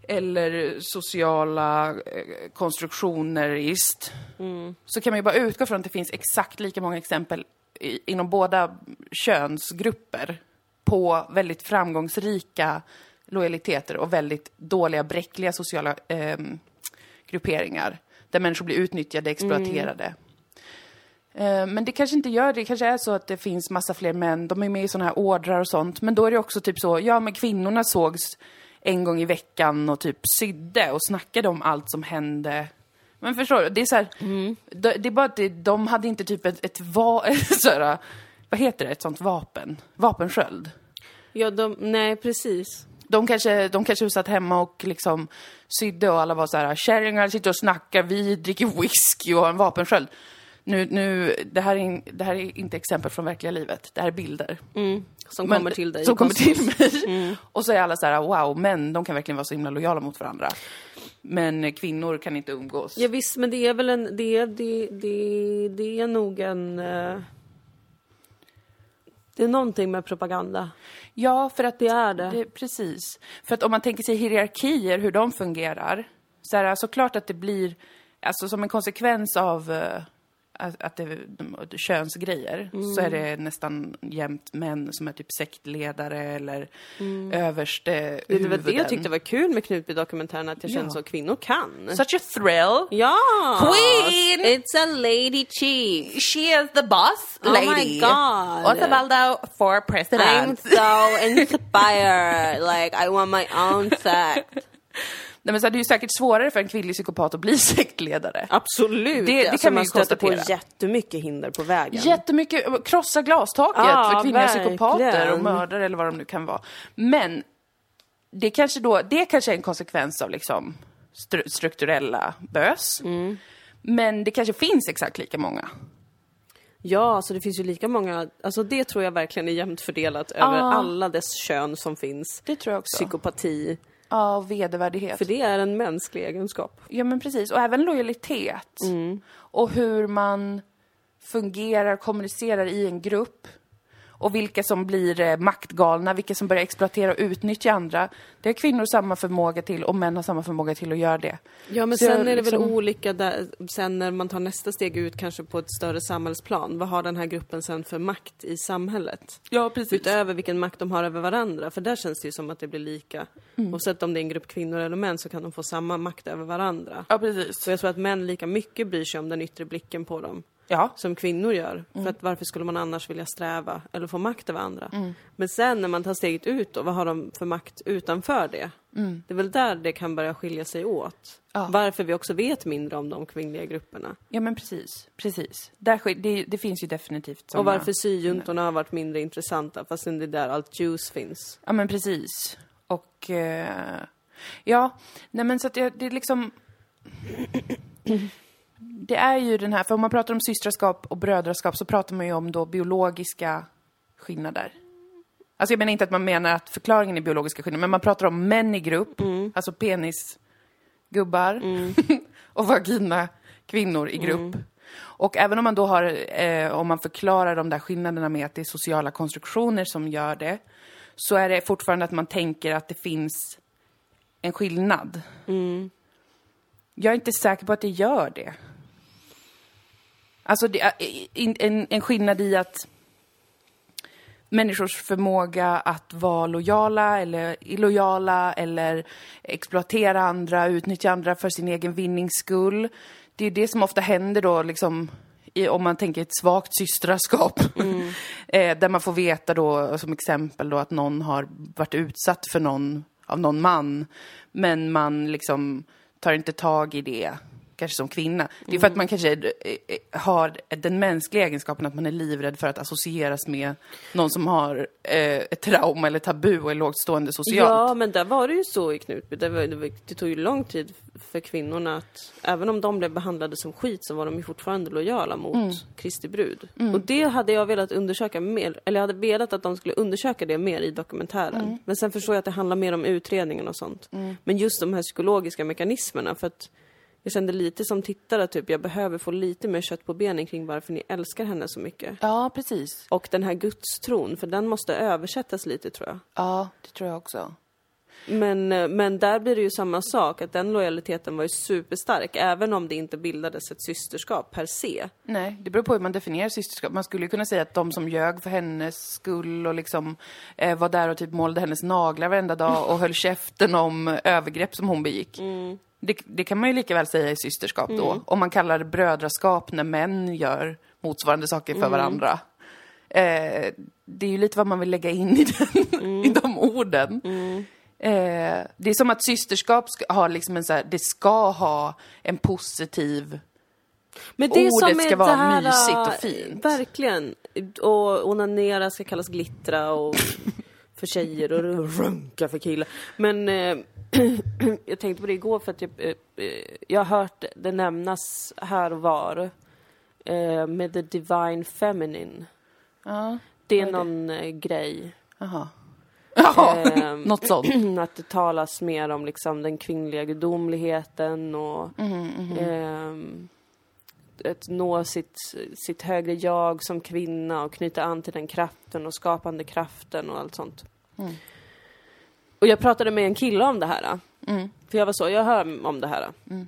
S2: eller sociala eh, konstruktionerist så kan man ju bara utgå från att det finns exakt lika många exempel i, inom båda könsgrupper på väldigt framgångsrika lojaliteter och väldigt dåliga, bräckliga sociala ehm, grupperingar där människor blir utnyttjade, exploaterade. Eh, Men det kanske inte gör det. Det kanske är så att det finns massa fler män. De är med i såna här ordrar och sånt. Men då är det också typ så, ja men kvinnorna sågs en gång i veckan och typ sydde och snackade om allt som hände. Men förstår du? Det är så här, det, det är bara att det, de hade inte typ ett, ett va, så här, vad heter det, ett sånt vapen? Vapensköld.
S1: Ja, de, nej precis.
S2: De De kanske, de kanske satt hemma och liksom sydde och alla var så här, kärringar sitter och snackar, vi dricker whisky och har en vapensköld. Nu, nu, det här, är, det här är inte exempel från verkliga livet, det här är bilder.
S1: Som
S2: Men-
S1: kommer till dig.
S2: Som kommer till mig. Och så är alla så här, wow, män, de kan verkligen vara så himla lojala mot varandra. Men kvinnor kan inte umgås.
S1: Ja visst, men det är väl en, det, är- det, det, det är nog en... eh, Det är någonting med propaganda.
S2: Ja, för att
S1: Det är det.
S2: det. Precis. För att om man tänker sig hierarkier, hur de fungerar, så är det såklart att det blir, alltså som en konsekvens av eh, att att det är könsgrejer, så är det nästan jämt män som är typ sektledare eller överste
S1: Det var det jag tyckte var kul med Knutby-dokumentären, att jag kände
S2: Ja.
S1: så kvinnor kan.
S2: Such a thrill!
S1: Ja!
S2: Queen!
S1: It's a lady chief!
S2: She is the boss
S1: Oh my God.
S2: Otavaldo for
S1: I'm
S2: president.
S1: so inspired! Like I want my own sect.
S2: Nej, men så här, det är ju säkert svårare för en kvinnlig psykopat att bli sektledare.
S1: Absolut!
S2: Det- det
S1: alltså,
S2: kan
S1: man
S2: ju
S1: stöter på
S2: konstatera.
S1: jättemycket hinder på vägen.
S2: Jättemycket, krossa glastaket
S1: Ja,
S2: för kvinnliga
S1: verkligen.
S2: psykopater och mördare eller vad de nu kan vara. Men det kanske då, det kanske är en konsekvens av liksom stru- strukturella bös.
S1: Mm.
S2: Men det kanske finns exakt lika många.
S1: Ja, så det finns ju lika många, alltså det tror jag verkligen är jämnt fördelat över alla dess kön som finns.
S2: Det tror jag också.
S1: Psykopati,
S2: Ja, vedervärdighet.
S1: för det är en mänsklig egenskap.
S2: Ja men precis, och även lojalitet.
S1: Mm.
S2: Och hur man fungerar, kommunicerar i en grupp. Och vilka som blir eh, maktgalna, vilka som börjar exploatera och utnyttja andra. Det har kvinnor samma förmåga till och män har samma förmåga till att göra det.
S1: Ja, men
S2: Så
S1: sen
S2: jag
S1: är det
S2: liksom-
S1: väl olika där, sen när man tar nästa steg ut kanske på ett större samhällsplan. Vad har den här gruppen sen för makt i samhället?
S2: Ja, precis.
S1: Utöver vilken makt de har över varandra, för där känns det ju som att det blir lika.
S2: Mm.
S1: Oavsett om det är en grupp kvinnor eller män så kan de få samma makt över varandra.
S2: Ja, precis.
S1: Så jag tror att män lika mycket bryr sig om den yttre blicken på dem
S2: Ja.
S1: som kvinnor gör.
S2: Mm.
S1: För att varför skulle man annars vilja sträva eller få makt över andra? Men sen när man tar steget ut då, vad har de för makt utanför det? Det är väl där det kan börja skilja sig åt.
S2: Mm. Ja.
S1: Varför vi också vet mindre om de kvinnliga grupperna.
S2: Ja, men precis. Precis. Där, det, det finns ju definitivt såna...
S1: Och varför syjuntorna har varit mindre intressanta fastän det är där allt juice finns.
S2: Ja, men precis. Och... Eh, ja, nej men så att det, det är liksom... Det är ju den här, för om man pratar om systraskap och brödraskap så pratar man ju om då biologiska skillnader. Alltså jag menar inte att man menar att förklaringen är biologiska skillnader, men man pratar om män i grupp, alltså penisgubbar och vagina kvinnor i grupp. Och även om man då har, eh, om man förklarar de där skillnaderna med att det är sociala konstruktioner som gör det, så är det fortfarande att man tänker att det finns en skillnad. Jag är inte säker på att det gör det. Alltså, det en, en skillnad i att människors förmåga att vara lojala eller illojala eller exploatera andra, utnyttja andra för sin egen vinnings skull. Det är det som ofta händer då, liksom, i, om man tänker ett svagt systraskap. eh, där man får veta då, som exempel då, att någon har varit utsatt för någon, av någon man. Men man liksom tar inte tag i det, kanske som kvinna. Det är för att man kanske har den mänskliga egenskapen att man är livrädd för att associeras med någon som har eh, ett trauma eller tabu och är lågt stående socialt.
S1: Ja, men där var det ju så i Knutby. Det, var, det, tog ju lång tid för kvinnorna att, även om de blev behandlade som skit så var de ju fortfarande lojala mot
S2: Mm.
S1: Kristi brud. Och det hade jag velat undersöka mer, eller jag hade velat att de skulle undersöka det mer i dokumentären.
S2: Mm.
S1: Men sen förstår jag att det handlar mer om utredningen och sånt. Men just de här psykologiska mekanismerna, för att jag kände lite som tittare, typ, jag behöver få lite mer kött på benen kring varför ni älskar henne så mycket.
S2: Ja, precis.
S1: Och den här gudstron, för den måste översättas lite tror jag.
S2: Ja, det tror jag också.
S1: Men, eh, men där blir det ju samma sak, att den lojaliteten var ju superstark, även om det inte bildades ett systerskap per se.
S2: Nej, det beror på hur man definierar systerskap. Man skulle ju kunna säga att de som ljög för hennes skull och liksom eh, var där och typ målade hennes naglar varenda dag och höll käften om övergrepp som hon begick. Det, det kan man ju lika väl säga är systerskap då. Om man kallar det brödraskap när män gör motsvarande saker för varandra. Eh, det är ju lite vad man vill lägga in i, den, i de orden. Eh, det är som att systerskap ska ha liksom en så här, det ska ha en positiv
S1: Men det
S2: Ordet ska vara
S1: här,
S2: mysigt och fint.
S1: Verkligen. Och onanera ska kallas glittra och för tjejer och runka för killar. Men eh, jag tänkte på det igår för att jag, eh, eh, jag har hört det nämnas här och var eh, med the divine feminine.
S2: Ja.
S1: Det är
S2: är det?
S1: någon eh, grej.
S2: Jaha. Ja,
S1: Ehm,
S2: något sånt.
S1: att det talas mer om liksom den kvinnliga gudomligheten och
S2: Mm,
S1: ehm, att nå sitt, sitt högre jag som kvinna och knyta an till den kraften och skapande kraften och allt sånt.
S2: Mm.
S1: Och jag pratade med en kille om det här.
S2: Mm.
S1: För jag var så, jag hör om det här.
S2: Mm.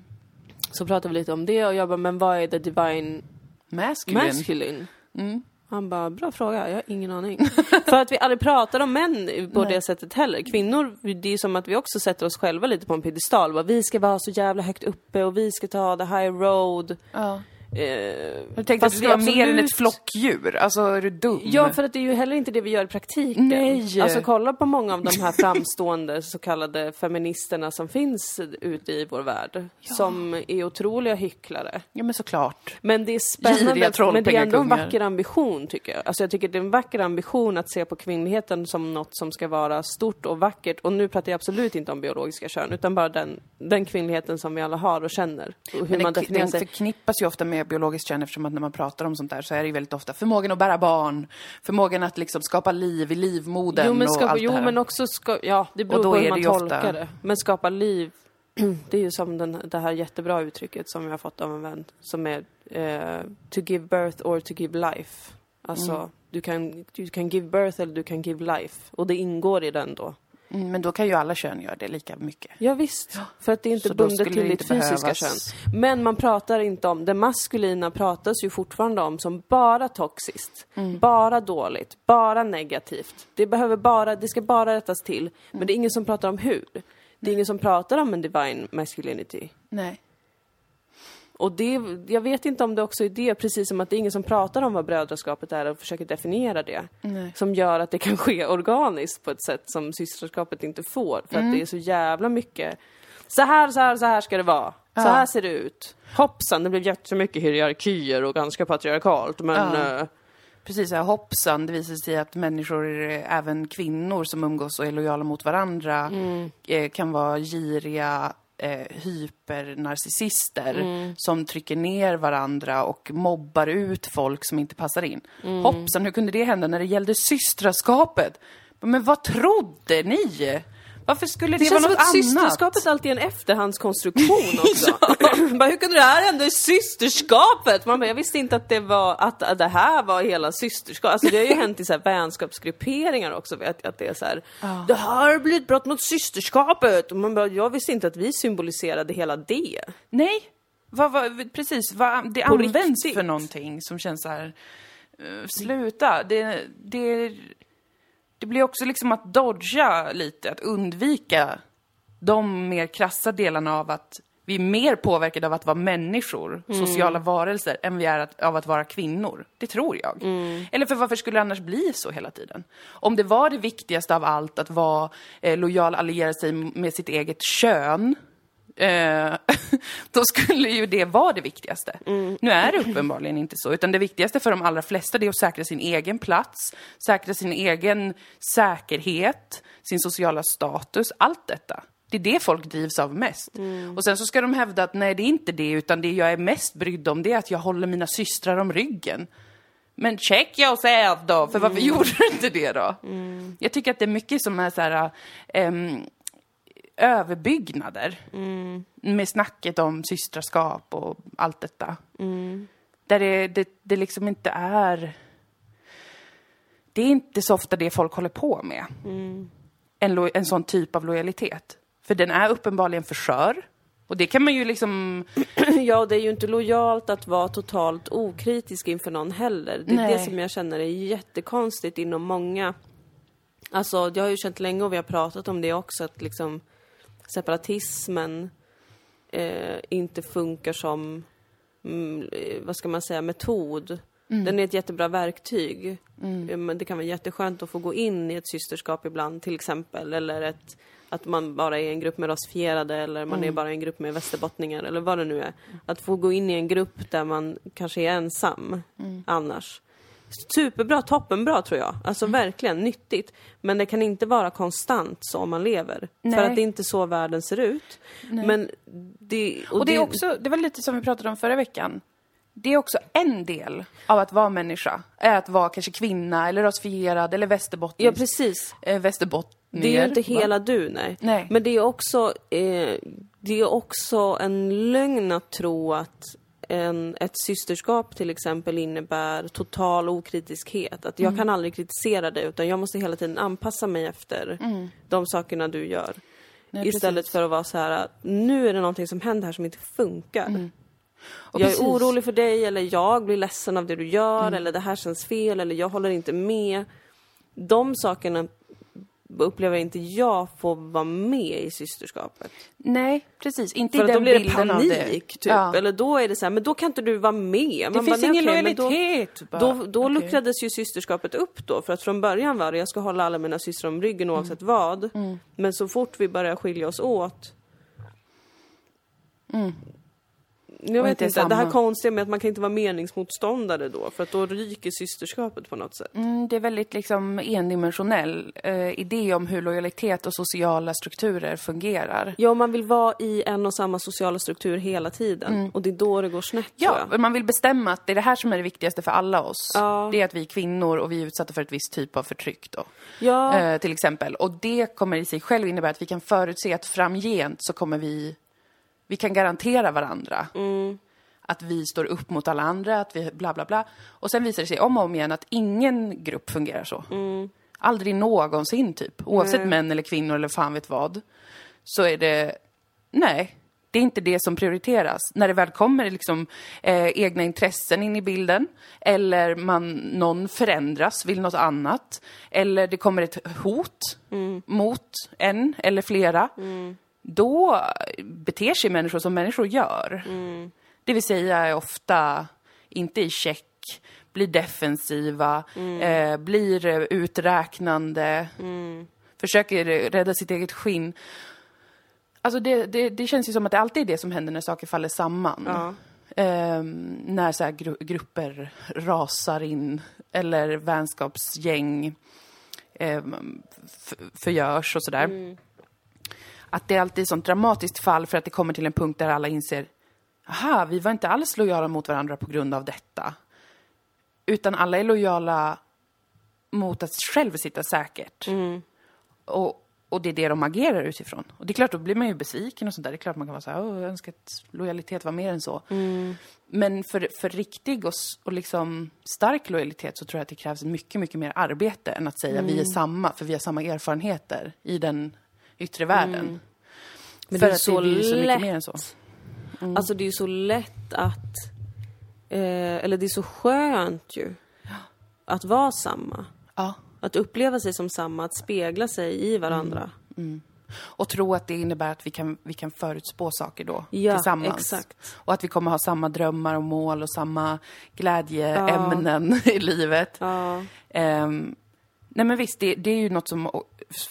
S1: Så pratade vi lite om det och jag bara, men vad är the divine
S2: Masculine.
S1: masculine?
S2: Mm.
S1: Han bara, bra fråga, jag har ingen aning. För att vi aldrig pratar om män på
S2: Nej.
S1: det sättet heller. Kvinnor, det är som att vi också sätter oss själva lite på en piedestal. Vi ska vara så jävla högt uppe och vi ska ta the high road.
S2: Ja.
S1: Eh,
S2: Jag tänkte
S1: fast
S2: det
S1: vi
S2: vara mer än
S1: absolut-
S2: ett flockdjur. Alltså, är du dum?
S1: Ja, för att det är ju heller inte det vi gör i praktiken.
S2: Nej.
S1: Alltså kolla på många av de här framstående så kallade feministerna som finns ute i vår värld. Som är otroliga hycklare.
S2: Ja, men såklart.
S1: Men det är spännande, men det är ändå en vacker ambition tycker jag. Alltså jag tycker det är en vacker ambition att se på kvinnligheten som något som ska vara stort och vackert. Och nu pratar jag absolut inte om biologiska kön, utan bara den, den kvinnligheten som vi alla har och känner. Och hur
S2: Men
S1: man
S2: det,
S1: definierar
S2: den
S1: sig.
S2: förknippas ju ofta med biologiskt kön eftersom att när man pratar om sånt där så är det ju väldigt ofta förmågan att bära barn, förmågan att liksom skapa liv i livmodern
S1: Jo men,
S2: och
S1: skapa,
S2: allt
S1: jo,
S2: det här.
S1: men också ska, ja det beror
S2: Och
S1: på hur man
S2: ju ofta-
S1: tolkar det. Men skapa liv, det är ju som den, det här jättebra uttrycket som jag har fått av en vän, som är eh, to give birth or to give life. Alltså,
S2: Mm.
S1: du, kan, du kan give birth eller du kan give life. Och det ingår i den då.
S2: Mm, men då kan ju alla kön göra det lika mycket.
S1: Ja, visst. För att det är inte bundet till
S2: det
S1: ditt fysiska
S2: behövas-
S1: kön. Men man pratar inte om, det maskulina pratas ju fortfarande om som bara toxiskt,
S2: Mm.
S1: bara dåligt, bara negativt. Det behöver bara, det ska bara rättas till. Men det är ingen som pratar om hur. Det är ingen som pratar om en divine masculinity.
S2: Nej.
S1: Och det, jag vet inte om det också är det, precis som att det är ingen som pratar om vad brödraskapet är och försöker definiera det.
S2: Nej.
S1: Som gör att det kan ske organiskt på ett sätt som systerskapet inte får. För
S2: Mm.
S1: att det är så jävla mycket. Så här, så här, så här ska det vara. Så
S2: Ja.
S1: här ser det ut. Hoppsan, det blev jättemycket hierarkier och ganska patriarkalt. Men
S2: Ja.
S1: eh,
S2: Precis, så här, hoppsan, det visar sig att människor, även kvinnor som umgås och är lojala mot varandra,
S1: Mm.
S2: eh, kan vara giriga, eh, hypernarcissister
S1: Mm.
S2: som trycker ner varandra och mobbar ut folk som inte passar in.
S1: Mm.
S2: Hoppsan, hur kunde det hända när det gällde systraskapet? Men vad trodde ni? Varför skulle det,
S1: det
S2: vara
S1: känns som
S2: något
S1: att
S2: annat?
S1: systerskapet alltid är en efterhandskonstruktion också. bara, hur kunde det här hända i systerskapet? Man bara, jag visste inte att det var, att, att det här var hela systerskapet. Alltså det har ju hänt i så här vänskapsgrupperingar också, vet jag, att det är så här, det här blir ett brott mot systerskapet. Och man bara, jag visste inte att vi symboliserade hela det.
S2: Nej, vad, vad, precis. Vad, det
S1: På
S2: används
S1: riktigt.
S2: för någonting som känns så här... eh, sluta. Det, det, det blir också liksom att dodga lite, att undvika de mer krassa delarna av att vi är mer påverkade av att vara människor, sociala varelser, än vi är att, av att vara kvinnor. Det tror jag. Eller för varför skulle det annars bli så hela tiden? Om det var det viktigaste av allt att vara eh, lojal, alliera sig med sitt eget kön, eh, då skulle ju det vara det viktigaste. Nu är det uppenbarligen inte så, utan det viktigaste för de allra flesta är att säkra sin egen plats, säkra sin egen säkerhet, sin sociala status, allt detta. Det är det folk drivs av mest. Och sen så ska de hävda att nej, det är inte det, utan det jag är mest brydd om det är att jag håller mina systrar om ryggen. Men check yourself då, för varför gjorde du inte det då? Jag tycker att det är mycket som är så här, ehm, överbyggnader. Med snacket om systraskap och allt detta. Där det, det, det liksom inte är... Det är inte så ofta det folk håller på med. En, lo, en sån typ av lojalitet. För den är uppenbarligen för skör. Och det kan man ju liksom...
S1: Ja, det är ju inte lojalt att vara totalt okritisk inför någon heller. Det är
S2: Nej.
S1: det som jag känner är jättekonstigt inom många. Alltså, jag har ju känt länge och vi har pratat om det också, att liksom separatismen eh, inte funkar som, mm, vad ska man säga, metod. Den är ett jättebra verktyg. Eh, Men det kan vara jätteskönt att få gå in i ett systerskap ibland, till exempel. Eller ett, att man bara är en grupp med rasifierade eller man är bara en grupp med västerbottningar eller vad det nu är. Att få gå in i en grupp där man kanske är ensam annars. Superbra, toppenbra tror jag. Alltså
S2: Mm.
S1: verkligen nyttigt. Men det kan inte vara konstant så man lever.
S2: Nej.
S1: För att det är inte så världen ser ut. Men det...
S2: Och det är också, det var lite som vi pratade om förra veckan. Det är också en del av att vara människa. Är att vara kanske kvinna eller rasifierad eller västerbottnisk.
S1: Ja, precis.
S2: eh, västerbottnier.
S1: Det är ju inte
S2: va?
S1: hela du, nej.
S2: Nej.
S1: Men det är också, eh, det är också en lögn att tro att en, ett systerskap till exempel innebär total okritiskhet. Att jag
S2: Mm.
S1: kan aldrig kritisera dig utan jag måste hela tiden anpassa mig efter de sakerna du gör.
S2: Mm. Nej,
S1: Istället
S2: precis.
S1: för att vara så här, att nu är det någonting som händer här som inte funkar.
S2: Mm.
S1: Jag
S2: precis. Mm.
S1: är orolig för dig eller jag blir ledsen av det du gör eller det här känns fel eller jag håller inte med. De sakerna upplever inte jag får vara med i systerskapet.
S2: Nej, precis. Inte
S1: För
S2: i den
S1: då blir det
S2: bilden av
S1: panik,
S2: det.
S1: typ.
S2: Ja.
S1: Eller då är det så här, men då kan inte du vara med.
S2: Det finns ingen
S1: då-
S2: lojalitet. bara.
S1: Då, då
S2: Okej.
S1: luckrades ju systerskapet upp då, för att från början var det jag ska hålla alla mina systrar om ryggen oavsett
S2: Mm.
S1: vad. Men så fort vi börjar skilja oss åt Jag vet
S2: inte
S1: inte, det här
S2: samma.
S1: konstiga med att man kan inte vara meningsmotståndare då, för att då ryker systerskapet på något sätt.
S2: Mm, det är väldigt liksom endimensionell eh, idé om hur lojalitet och sociala strukturer fungerar.
S1: Ja, man vill vara i en och samma sociala struktur hela tiden. Och det är då det går snett
S2: Ja, man vill bestämma att det är det här som är det viktigaste för alla oss.
S1: Ja.
S2: Det är att vi är kvinnor och vi är utsatta för ett visst typ av förtryck då.
S1: Ja,
S2: Eh, till exempel. Och det kommer i sig själv innebära att vi kan förutse att framgent så kommer vi... Vi kan garantera varandra. Att vi står upp mot alla andra, att vi bla bla bla. Och sen visar det sig om och om igen att ingen grupp fungerar så. Aldrig någonsin typ. Oavsett män eller kvinnor eller fan vet vad. Så är det... Nej. Det är inte det som prioriteras. När det väl kommer liksom, eh, egna intressen in i bilden, eller man, någon förändras, vill något annat, eller det kommer ett hot mot en eller flera, då beter sig människor som människor gör. Det vill säga är ofta inte i check, blir defensiva, eh, blir eh, uträknande, försöker rädda sitt eget skinn. Alltså det, det, det känns ju som att det alltid är det som händer när saker faller samman.
S1: Ja.
S2: Ehm, när så här gru- grupper rasar in eller vänskapsgäng f- förgörs och sådär. Att det är alltid ett sånt dramatiskt fall för att det kommer till en punkt där alla inser Aha, vi var inte alls lojala mot varandra på grund av detta. Utan alla är lojala mot att själv sitta säkert. Och, och det är det de agerar utifrån. Och det är klart, då blir man ju besviken och sånt där. Det är klart man kan vara så här, "Åh, jag önskar att lojalitet var mer än så. Men för, för riktig och, och liksom stark lojalitet så tror jag att det krävs mycket, mycket mer arbete än att säga vi är samma, för vi har samma erfarenheter i den yttre världen.
S1: Men
S2: för
S1: det är så
S2: det blir så mycket
S1: lätt.
S2: mer än så.
S1: Alltså det är ju så lätt att, eh, eller det är så skönt ju, att vara samma.
S2: Ja.
S1: Att uppleva sig som samma, att spegla sig i varandra.
S2: Och tro att det innebär att vi kan, vi kan förutspå saker då
S1: Ja,
S2: tillsammans.
S1: exakt.
S2: Och att vi kommer ha samma drömmar och mål och samma glädjeämnen i livet.
S1: Ja.
S2: Ehm, nej men visst, det, det är ju något som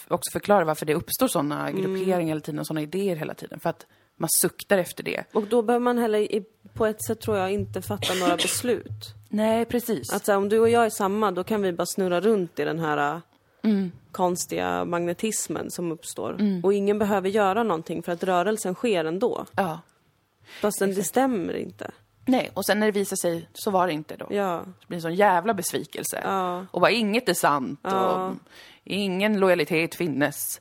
S2: också förklarar varför det uppstår sådana
S1: Mm.
S2: grupperingar hela tiden och sådana idéer hela tiden. För att man suktar efter det.
S1: Och då behöver man heller, i- på ett sätt tror jag, inte fatta några beslut.
S2: Nej, precis.
S1: Att så här, om du och jag är samma, då kan vi bara snurra runt i den här äh, konstiga magnetismen som uppstår. Och ingen behöver göra någonting för att rörelsen sker ändå.
S2: Ja.
S1: Fast det stämmer inte.
S2: Nej, och sen när det visar sig så var det inte då.
S1: Ja.
S2: Det blir en sån jävla besvikelse.
S1: Ja.
S2: Och bara inget är sant
S1: Ja.
S2: och ingen lojalitet finnes.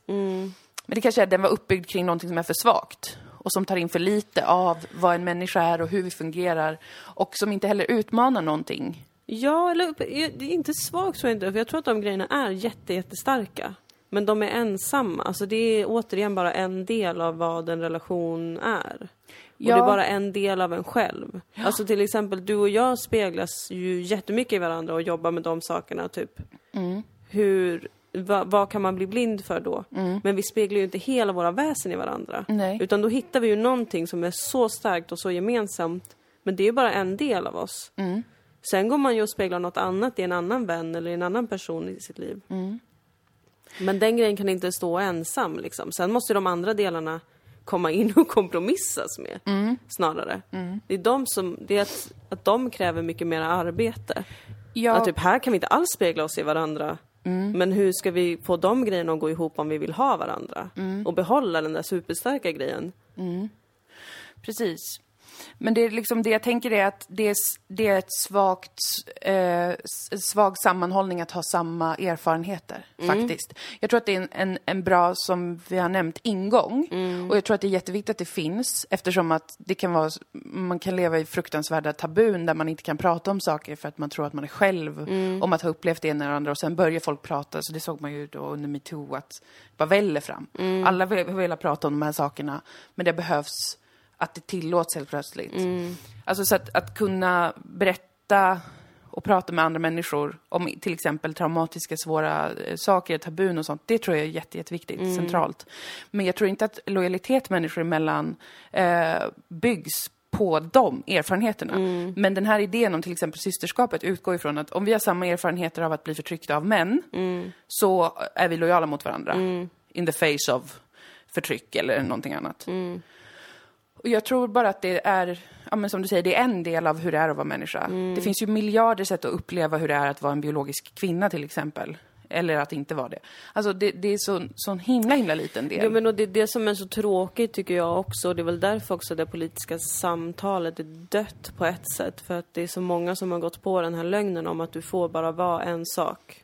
S2: Men det kanske är den var uppbyggd kring någonting som är för svagt. Och som tar in för lite av vad en människa är och hur vi fungerar. Och som inte heller utmanar någonting.
S1: Ja, eller det är inte svagt tror jag inte, för jag tror att de grejerna är jätte, jättestarka. Men de är ensamma, alltså det är återigen bara en del av vad en relation är. Och
S2: Ja.
S1: det är bara en del av en själv. Alltså till exempel, du och jag speglas ju jättemycket i varandra och jobbar med de sakerna, typ. Hur, va, vad kan man bli blind för då? Men vi speglar ju inte hela våra väsen i varandra.
S2: Nej.
S1: Utan då hittar vi ju någonting som är så starkt och så gemensamt. Men det är ju bara en del av oss. Sen går man ju och speglar något annat i en annan vän eller i en annan person i sitt liv. Men den grejen kan inte stå ensam liksom. Sen måste de andra delarna komma in och kompromissas med, snarare. Det är de som, det är att, att de kräver mycket mer arbete.
S2: Ja.
S1: Att typ här kan vi inte alls spegla oss i varandra. Men hur ska vi få de grejerna att gå ihop om vi vill ha varandra? Och behålla den där superstarka grejen.
S2: Precis. Men det är liksom det jag tänker är att det är, det är ett svagt, eh, svag sammanhållning att ha samma erfarenheter, faktiskt. Jag tror att det är en, en, en bra, som vi har nämnt, ingång. Och jag tror att det är jätteviktigt att det finns, eftersom att det kan vara, man kan leva i fruktansvärda tabun där man inte kan prata om saker för att man tror att man är själv om att ha upplevt det ena eller andra och sen börjar folk prata, så det såg man ju då under metoo att det bara väller fram. Alla vill, vill prata om de här sakerna, men det behövs att det tillåts helt plötsligt. Alltså så att, att kunna berätta och prata med andra människor om till exempel traumatiska, svåra eh, saker, tabun och sånt, det tror jag är jätte, jätteviktigt, centralt. Men jag tror inte att lojalitet människor emellan eh, byggs på de erfarenheterna. Men den här idén om till exempel systerskapet utgår ifrån att om vi har samma erfarenheter av att bli förtryckta av män, så är vi lojala mot varandra. In the face of förtryck eller någonting annat. Och jag tror bara att det är, ja men som du säger, det är en del av hur det är att vara människa. Det finns ju miljarder sätt att uppleva hur det är att vara en biologisk kvinna till exempel. Eller att inte vara det. Alltså det, det är så, så en himla, himla liten del.
S1: Ja, men och det är det som är så tråkigt tycker jag också. Det är väl därför också det politiska samtalet är dött på ett sätt. För att det är så många som har gått på den här lögnen om att du får bara vara en sak.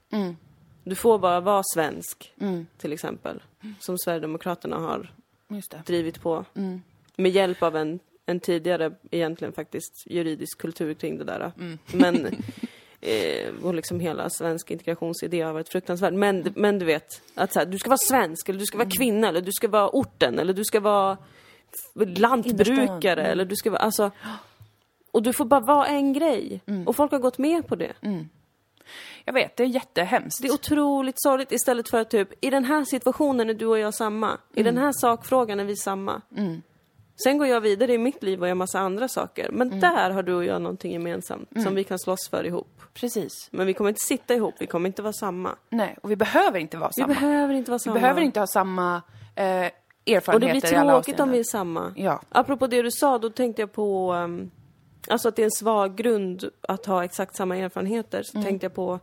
S1: Du får bara vara svensk, till exempel. Som Sverigedemokraterna har drivit på. Med hjälp av en, en tidigare, egentligen faktiskt, juridisk kultur kring det där. Men, eh, och liksom hela svensk integrationsidé har varit fruktansvärd. Men, men du vet, att så här, du ska vara svensk, eller du ska vara kvinna, eller du ska vara orten, eller du ska vara lantbrukare, eller du ska vara, alltså... Och du får bara vara en grej. Och folk har gått med på det.
S2: Jag vet, det är jättehemskt.
S1: Det är otroligt sorgligt istället för att typ, i den här situationen är du och jag samma. I den här sakfrågan är vi samma. Sen går jag vidare i mitt liv och gör massa andra saker. Men där har du och jag någonting gemensamt som vi kan slåss för ihop.
S2: Precis.
S1: Men vi kommer inte sitta ihop, vi kommer inte vara samma.
S2: Nej, och vi behöver inte vara
S1: Vi
S2: samma.
S1: behöver inte vara
S2: Vi
S1: samma.
S2: behöver inte ha samma eh, erfarenheter
S1: Och det blir tråkigt om vi är samma.
S2: Ja.
S1: Apropå det du sa, då tänkte jag på... Um, alltså att det är en svag grund att ha exakt samma erfarenheter. Så tänkte jag på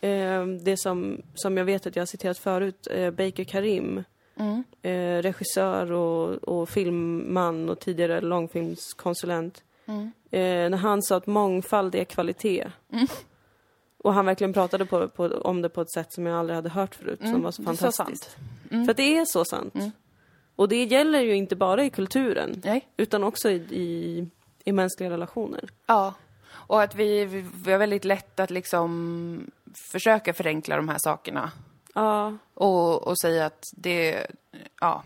S1: ehm, det som, som jag vet att jag har citerat förut, eh, Baker Karim. Eh, regissör och, och filmman och tidigare långfilmskonsulent. Eh, när han sa att mångfald är kvalitet. Och han verkligen pratade på, på, om det på ett sätt som jag aldrig hade hört förut, som var så
S2: är så
S1: fantastiskt. För att det är så sant. Och det gäller ju inte bara i kulturen,
S2: Nej.
S1: utan också i, i, i mänskliga relationer.
S2: Ja. Och att vi, vi, vi har väldigt lätt att liksom försöka förenkla de här sakerna.
S1: Ja,
S2: Och, och säga att det, ja,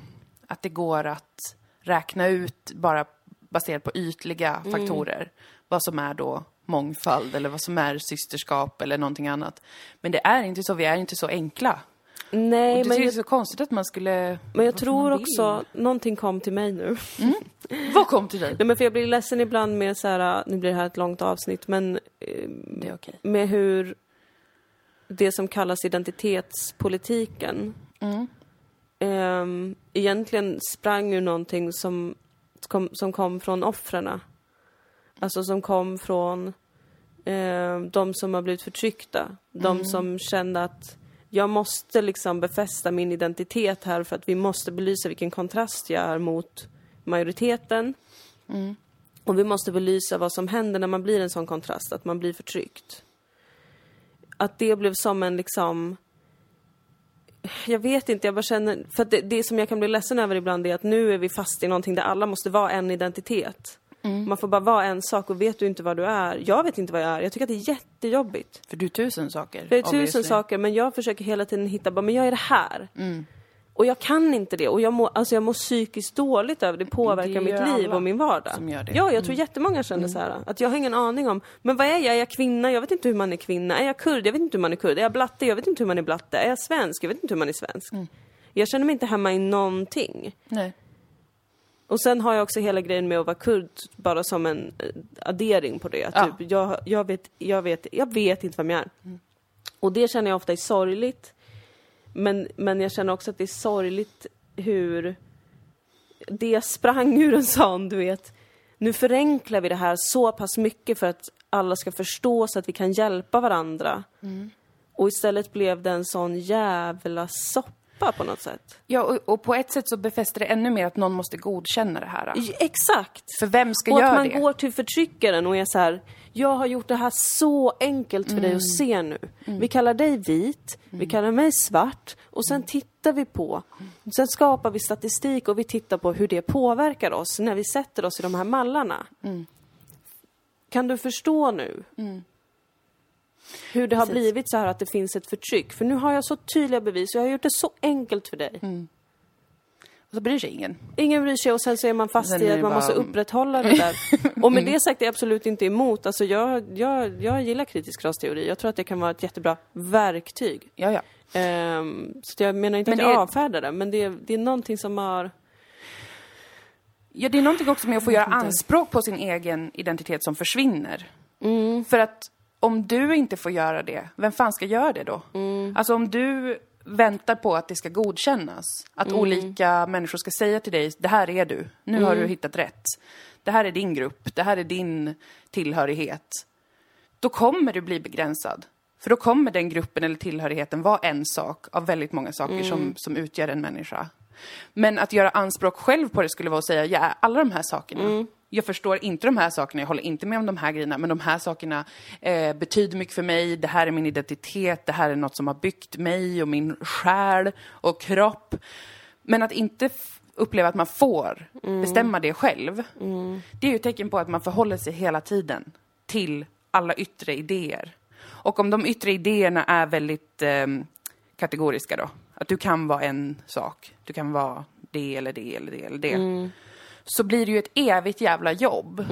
S2: att det går att räkna ut bara baserat på ytliga faktorer vad som är då mångfald eller vad som är systerskap eller någonting annat. Men det är inte så, vi är inte så enkla.
S1: nej
S2: det
S1: men
S2: är
S1: jag,
S2: så konstigt att man skulle...
S1: men jag tror också, någonting kom till mig nu.
S2: Vad kom till dig?
S1: Nej men för jag blir ledsen ibland med så här, nu blir det här ett långt avsnitt, men eh,
S2: Det är okej.
S1: med hur det som kallas identitetspolitiken ehm, egentligen sprang ur någonting som kom, som kom från offren. Alltså som kom från ehm, de som har blivit förtryckta. De som kände att jag måste liksom befästa min identitet här för att vi måste belysa vilken kontrast jag är mot majoriteten. Och vi måste belysa vad som händer när man blir en sån kontrast, att man blir förtryckt. Att det blev som en liksom... Jag vet inte, jag bara känner... För det, det som jag kan bli ledsen över ibland är att nu är vi fast i någonting där alla måste vara en identitet. Man får bara vara en sak och vet du inte vad du är. Jag vet inte vad jag är. Jag tycker att det är jättejobbigt.
S2: För du är tusen saker.
S1: Jag är tusen
S2: obviously.
S1: saker, men jag försöker hela tiden hitta, bara, men jag är det här. Och jag kan inte det. Och jag mår, alltså jag mår psykiskt dåligt över det. påverkar
S2: Det
S1: mitt liv och min vardag.
S2: som gör det.
S1: Ja, jag tror jättemånga känner så här. Att jag har ingen aning om, men vad är jag? Är jag kvinna? Jag vet inte hur man är kvinna. Är jag kurd? Jag vet inte hur man är kurd. Är jag blatte? Jag vet inte hur man är blatte. Är jag svensk? Jag vet inte hur man är svensk. Jag känner mig inte hemma i någonting.
S2: Nej.
S1: Och sen har jag också hela grejen med att vara kurd bara som en eh, addering på det. Att
S2: Ja.
S1: Typ, jag, jag, vet, jag, vet, jag vet inte vem jag är. Och det känner jag ofta är sorgligt. Men, men jag känner också att det är sorgligt hur det sprang ur en sån, du vet. Nu förenklar vi det här så pass mycket för att alla ska förstå så att vi kan hjälpa varandra. Och istället blev det en sån jävla soppa på något sätt.
S2: Ja, och, och på ett sätt så befäster det ännu mer att någon måste godkänna det här.
S1: Exakt!
S2: För vem ska
S1: Och att
S2: göra
S1: man
S2: det?
S1: går till förtryckaren och är så här. Jag har gjort det här så enkelt för dig att se nu. Vi kallar dig vit, vi kallar mig svart och sen tittar vi på. Sen skapar vi statistik och vi tittar på hur det påverkar oss när vi sätter oss i de här mallarna. Kan du förstå nu? Hur det har
S2: Precis.
S1: blivit så här att det finns ett förtryck. För nu har jag så tydliga bevis och jag har gjort det så enkelt för dig.
S2: Och så bryr sig ingen.
S1: Ingen bryr sig och sen så är man fast
S2: Sen
S1: i att man
S2: bara-
S1: måste upprätthålla det där. Och med det sagt är jag absolut inte emot. Alltså jag, jag, jag gillar kritisk rasteori. Jag tror att det kan vara ett jättebra verktyg.
S2: Ja, ja.
S1: Ehm, så jag menar inte
S2: Men
S1: att jag
S2: är-
S1: avfärdar det, men det är, det är någonting som har...
S2: Ja, det är någonting också med att få göra anspråk på sin egen identitet som försvinner.
S1: Mm.
S2: För att om du inte får göra det, vem fan ska göra det då?
S1: Mm.
S2: Alltså om du väntar på att det ska godkännas, att
S1: Mm.
S2: olika människor ska säga till dig, det här är du, nu har du
S1: Mm.
S2: hittat rätt. Det här är din grupp, det här är din tillhörighet. Då kommer du bli begränsad. För då kommer den gruppen eller tillhörigheten vara en sak av väldigt många saker
S1: Mm.
S2: som, som utgör en människa. Men att göra anspråk själv på det skulle vara att säga, jag är alla de här sakerna.
S1: Mm.
S2: Jag förstår inte de här sakerna, jag håller inte med om de här grejerna, men de här sakerna eh, betyder mycket för mig. Det här är min identitet, det här är något som har byggt mig och min själ och kropp. Men att inte uppleva att man får bestämma det själv, det är ju ett tecken på att man förhåller sig hela tiden till alla yttre idéer. Och om de yttre idéerna är väldigt ehm, kategoriska då, att du kan vara en sak, du kan vara det eller det eller det eller det. Så blir det ju ett evigt jävla jobb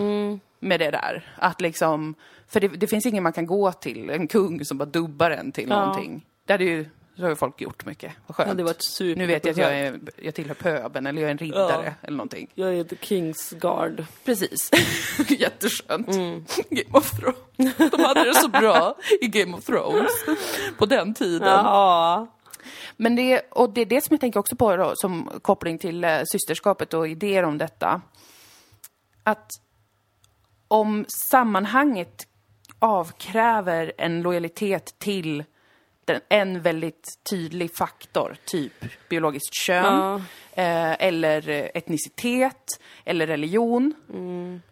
S2: med det där. Att liksom, för det, det finns ingen man kan gå till, en kung som bara dubbar en till
S1: Ja.
S2: någonting. Det hade ju, så har ju folk gjort mycket. Vad skönt.
S1: Ja, det var super-
S2: nu vet jag att jag, är, jag tillhör pöbeln eller jag är en riddare
S1: Ja.
S2: eller någonting.
S1: Jag är the King's Guard.
S2: Precis. Jätteskönt. Game of Thrones. De hade det så bra i Game of Thrones på den tiden.
S1: Ja.
S2: Men det, och det är det som jag tänker också på då, som koppling till eh, systerskapet och idéer om detta. Att om sammanhanget avkräver en lojalitet till den, en väldigt tydlig faktor, typ biologiskt kön,
S1: Ja.
S2: eh, eller etnicitet, eller religion,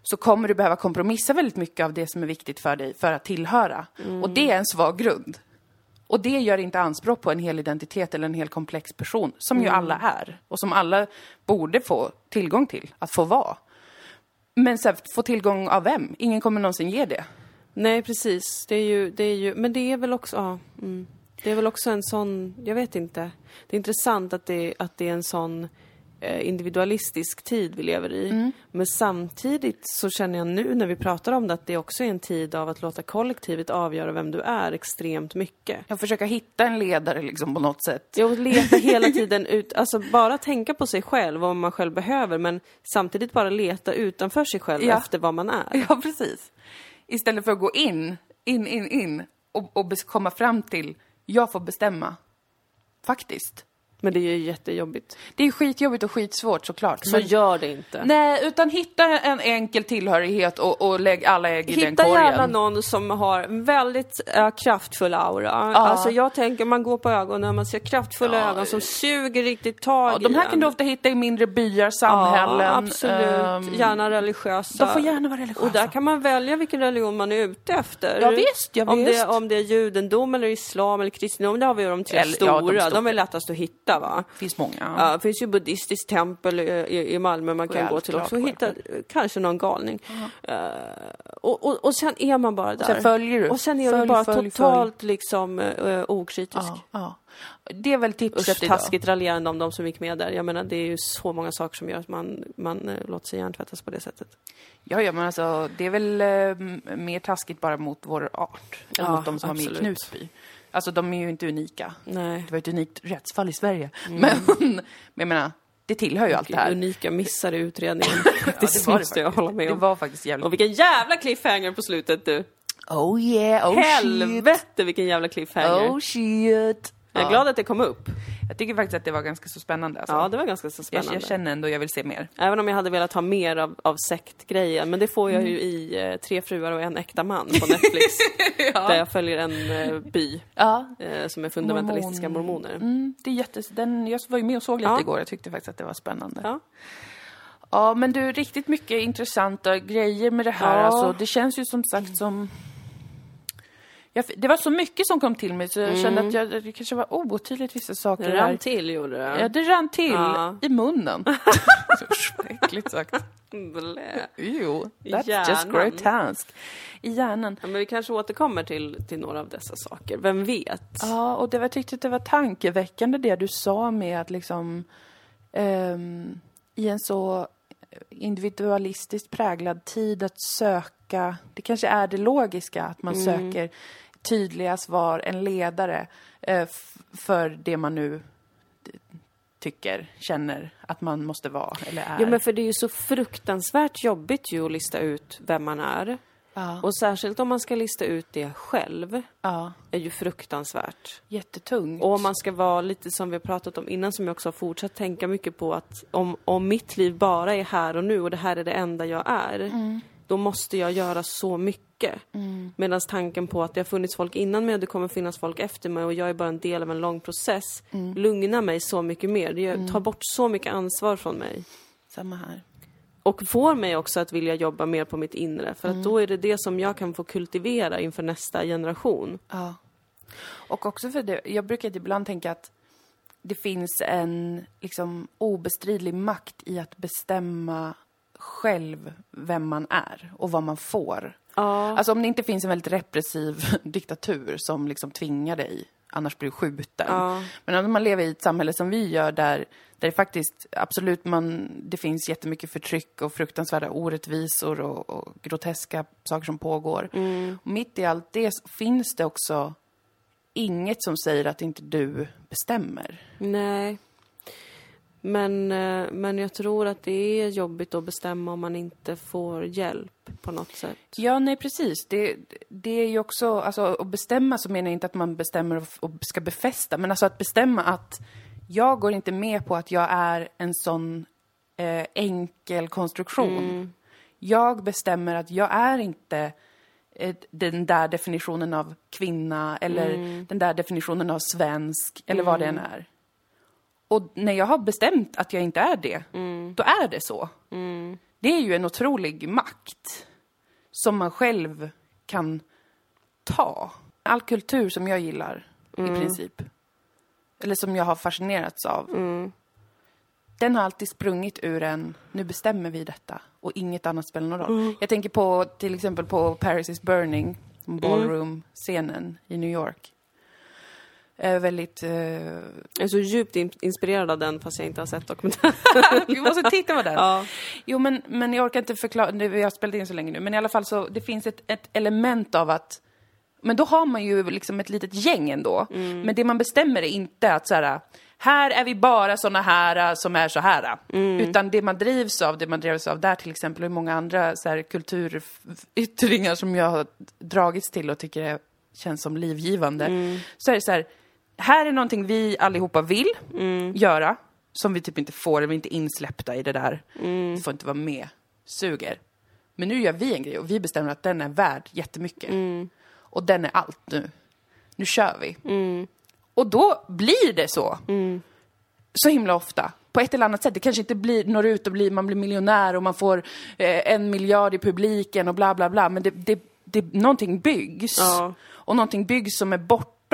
S2: så kommer du behöva kompromissa väldigt mycket av det som är viktigt för dig för att tillhöra. Och det är en svag grund. Och det gör inte anspråk på en hel identitet eller en hel komplex person, som ju alla är. Och som alla borde få tillgång till, att få vara. Men så här, få tillgång av vem? Ingen kommer någonsin ge det.
S1: Nej, precis. Det är ju, det är ju, men det är väl också, ja. Mm. Det är väl också en sån, jag vet inte. Det är intressant att det, att det är en sån individualistisk tid vi lever i. Men samtidigt så känner jag nu när vi pratar om det att det också är en tid av att låta kollektivet avgöra vem du är extremt mycket.
S2: Jag försöker hitta en ledare liksom på något sätt.
S1: Jag letar hela tiden ut, alltså bara tänka på sig själv och vad man själv behöver men samtidigt bara leta utanför sig själv
S2: Ja.
S1: efter vad man är.
S2: Ja, precis. Istället för att gå in, in, in, in och, och komma fram till, jag får bestämma. Faktiskt.
S1: Men det är ju jättejobbigt.
S2: Det är skitjobbigt och skitsvårt såklart.
S1: Så
S2: men-
S1: gör det inte.
S2: Nej, utan hitta en enkel tillhörighet och, och lägg alla ägg i den
S1: Hitta
S2: korgen.
S1: gärna någon som har en väldigt äh, kraftfull aura. Alltså jag tänker, man går på ögonen, man ser kraftfulla
S2: Ja.
S1: ögon som suger riktigt tag
S2: Ja, de här
S1: i
S2: kan du ofta hitta i mindre byar, samhällen.
S1: Ja, absolut.
S2: ehm,
S1: gärna religiösa.
S2: de får gärna vara religiösa.
S1: Och där kan man välja vilken religion man är ute efter.
S2: Ja, visst, ja,
S1: om,
S2: visst.
S1: Det, om det är judendom eller islam eller kristendom, det har vi ju de tre
S2: Eller- ja,
S1: stora.
S2: de
S1: de,
S2: stora.
S1: är lättast att hitta va?
S2: Det finns många.
S1: Ja, det finns ju buddhistiskt tempel i, i, Malmö man kan gå till också och hitta kanske någon galning. Eh, och, och, och sen är man bara där.
S2: Sen följer du.
S1: Och sen är
S2: Följ,
S1: bara
S2: följ,
S1: totalt liksom uh, okritisk.
S2: Ja. Det är väl
S1: Usch,
S2: tipset idag.
S1: taskigt raljerande om de som gick med där. Jag menar, det är ju så många saker som gör att man, man uh, låter sig hjärntvättas på det sättet.
S2: Ja, ja, men alltså det är väl m- mer taskigt bara mot vår art. än
S1: Ja,
S2: mot de som var med i
S1: absolut.
S2: Knutby. Alltså de är ju inte unika.
S1: Nej.
S2: Det var ett unikt rättsfall i Sverige.
S1: Mm.
S2: Men, men jag menar, det tillhör ju allt det här.
S1: Unika missar i utredningen.
S2: Ja,
S1: det
S2: var
S1: måste jag hålla med
S2: Det
S1: om.
S2: var faktiskt jävligt...
S1: Och vilken jävla cliffhanger på slutet du!
S2: Oh yeah, oh shit.
S1: Helvete vilken jävla cliffhanger!
S2: Oh shit.
S1: Jag är
S2: Ja.
S1: glad att det kom upp.
S2: Jag tycker faktiskt att det var ganska så spännande. Alltså.
S1: Ja, det var ganska så
S2: jag,
S1: spännande.
S2: jag känner ändå, jag vill se mer.
S1: Även om jag hade velat ha mer av, av sektgrejen, men det får jag
S2: Mm.
S1: ju i eh, Tre fruar och en äkta man på Netflix. Där jag följer en eh, by
S2: Ja.
S1: eh, som är fundamentalistiska
S2: Mormon.
S1: mormoner.
S2: Mm, det är jättes... Den, jag var ju med och såg lite
S1: Ja.
S2: igår, jag tyckte faktiskt att det var spännande. Ja.
S1: Ja.
S2: men du, riktigt mycket intressanta grejer med det här.
S1: Ja.
S2: Alltså, det känns ju som sagt som... Jag, det var så mycket som kom till mig så jag kände att jag, det kanske var otydligt vissa saker
S1: Det rann till gjorde det.
S2: Ja, det rann till
S1: Ja.
S2: i munnen. Usch, vad äckligt sagt.
S1: Blä.
S2: Jo, that's just
S1: hjärnan.
S2: grotesque. I hjärnan.
S1: Ja, men vi kanske återkommer till, till några av dessa saker, vem vet?
S2: Ja, och det var, jag tyckte att det var tankeväckande det du sa med att liksom ehm, i en så individualistiskt präglad tid att söka, det kanske är det logiska, att man söker tydliga svar, en ledare eh, för det man nu tycker, känner att man måste vara eller är.
S1: Ja men för det är ju så fruktansvärt jobbigt ju att lista ut vem man är.
S2: ja,
S1: Och särskilt om man ska lista ut det själv,
S2: ja,
S1: är ju fruktansvärt.
S2: jättetungt.
S1: Och om man ska vara lite som vi har pratat om innan, som jag också har fortsatt tänka mycket på att om, om mitt liv bara är här och nu och det här är det enda jag är, då måste jag göra så mycket. Medan tanken på att det har funnits folk innan mig och det kommer finnas folk efter mig och jag är bara en del av en lång process, lugnar mig så mycket mer. Det gör- tar bort så mycket ansvar från mig.
S2: Samma här.
S1: Och får mig också att vilja jobba mer på mitt inre, för att då är det det som jag kan få kultivera inför nästa generation.
S2: Ja. Och också för det, jag brukar ibland tänka att det finns en liksom obestridlig makt i att bestämma själv vem man är och vad man får.
S1: Ja.
S2: Alltså om det inte finns en väldigt repressiv diktatur som liksom tvingar dig, annars blir du skjuten.
S1: Ja.
S2: Men om man lever i ett samhälle som vi gör där, där det faktiskt absolut man, det finns jättemycket förtryck och fruktansvärda orättvisor och, och groteska saker som pågår. Och mitt i allt det finns det också inget som säger att inte du bestämmer.
S1: Nej. Men, eh, men jag tror att det är jobbigt att bestämma om man inte får hjälp på något sätt.
S2: Ja, nej precis. Det, det är ju också, alltså att bestämma så menar jag inte att man bestämmer och, ska befästa, men alltså att bestämma att jag går inte med på att jag är en sån eh, enkel konstruktion. Jag bestämmer att jag är inte eh, den där definitionen av kvinna eller den där definitionen av svensk eller vad det än är. Och när jag har bestämt att jag inte är det, då är det så. Det är ju en otrolig makt som man själv kan ta. All kultur som jag gillar, i princip, eller som jag har fascinerats av, den har alltid sprungit ur en, nu bestämmer vi detta och inget annat spelar någon roll. Jag tänker på till exempel på Paris is burning, ballroom-scenen i New York. Eh, väldigt... Eh,
S1: Jag är så djupt in- inspirerad av den fast jag inte har sett dokumentären.
S2: vi måste titta på den.
S1: Ja.
S2: Jo, men, men jag orkar inte förklara, vi har spelat in så länge nu, men i alla fall så, det finns ett, ett element av att men då har man ju liksom ett litet gäng ändå. Men det man bestämmer är inte att så här, här är vi bara såna här som är så här. Utan det man drivs av, det man drivs av där till exempel och många andra så här, kulturyttringar som jag har dragits till och tycker är, känns som livgivande. Så är det så här, här är någonting vi allihopa vill göra, som vi typ inte får, vi är inte insläppta i det där. Vi får inte vara med. Suger. Men nu gör vi en grej och vi bestämmer att den är värd jättemycket. Och den är allt nu. Nu kör vi. Och då blir det så. Så himla ofta. På ett eller annat sätt. Det kanske inte blir, når ut och blir, man blir miljonär och man får eh, en miljard i publiken och bla bla bla. Men det, det, det, någonting byggs.
S1: Ja.
S2: Och någonting byggs som är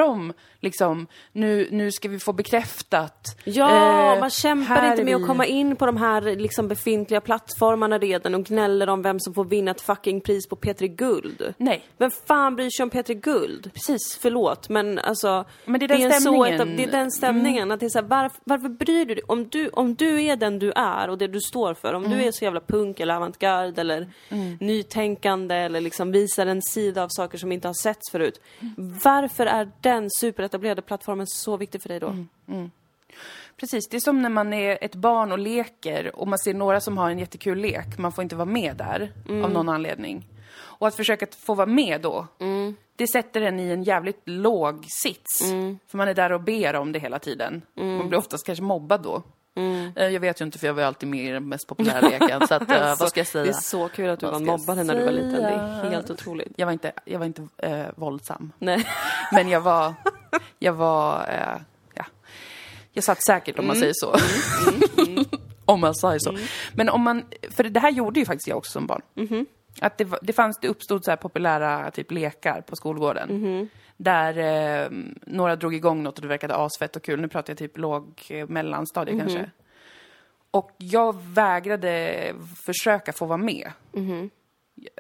S2: bortom, liksom, nu, nu ska vi få bekräftat.
S1: Ja,
S2: Eh,
S1: man kämpar inte
S2: är
S1: med
S2: vi.
S1: att komma in på de här liksom befintliga plattformarna redan och gnäller om vem som får vinna ett fucking pris på Petri Guld.
S2: Nej.
S1: Vem fan bryr sig om Petri Guld? Precis. Förlåt, men alltså...
S2: Men det är den
S1: en så
S2: stämningen. Mm.
S1: etapp- det är den stämningen. Att det är så här, varför, varför bryr du dig? Om du, om du är den du är och det du står för, om
S2: Mm.
S1: du är så jävla punk eller avantgarde eller nytänkande eller liksom visar en sida av saker som inte har setts förut. Varför är den superetablerade plattformen så viktig för dig då?
S2: Mm. Precis, det är som när man är ett barn och leker och man ser några som har en jättekul lek, man får inte vara med där av någon anledning. Och att försöka få vara med då, det sätter en i en jävligt låg sits. För man är där och ber om det hela tiden. Man blir oftast kanske mobbad då. Eh, Jag vet ju inte för jag var ju alltid med i den mest populära leken. så att, eh, vad ska jag säga?
S1: Det är så kul att du var mobbad när du var liten. Det är helt otroligt.
S2: Jag var inte, jag var inte eh, våldsam.
S1: Nej.
S2: Men jag var, jag var, eh, ja. Jag satt säkert om man säger så. om man säger så. Men om man, för det här gjorde ju faktiskt jag också som barn. Att det, det fanns, det uppstod så här populära typ lekar på skolgården. Där eh, några drog igång något och det verkade asfett och kul. Nu pratar jag typ låg, eh, mellanstadie kanske. Och jag vägrade försöka få vara med.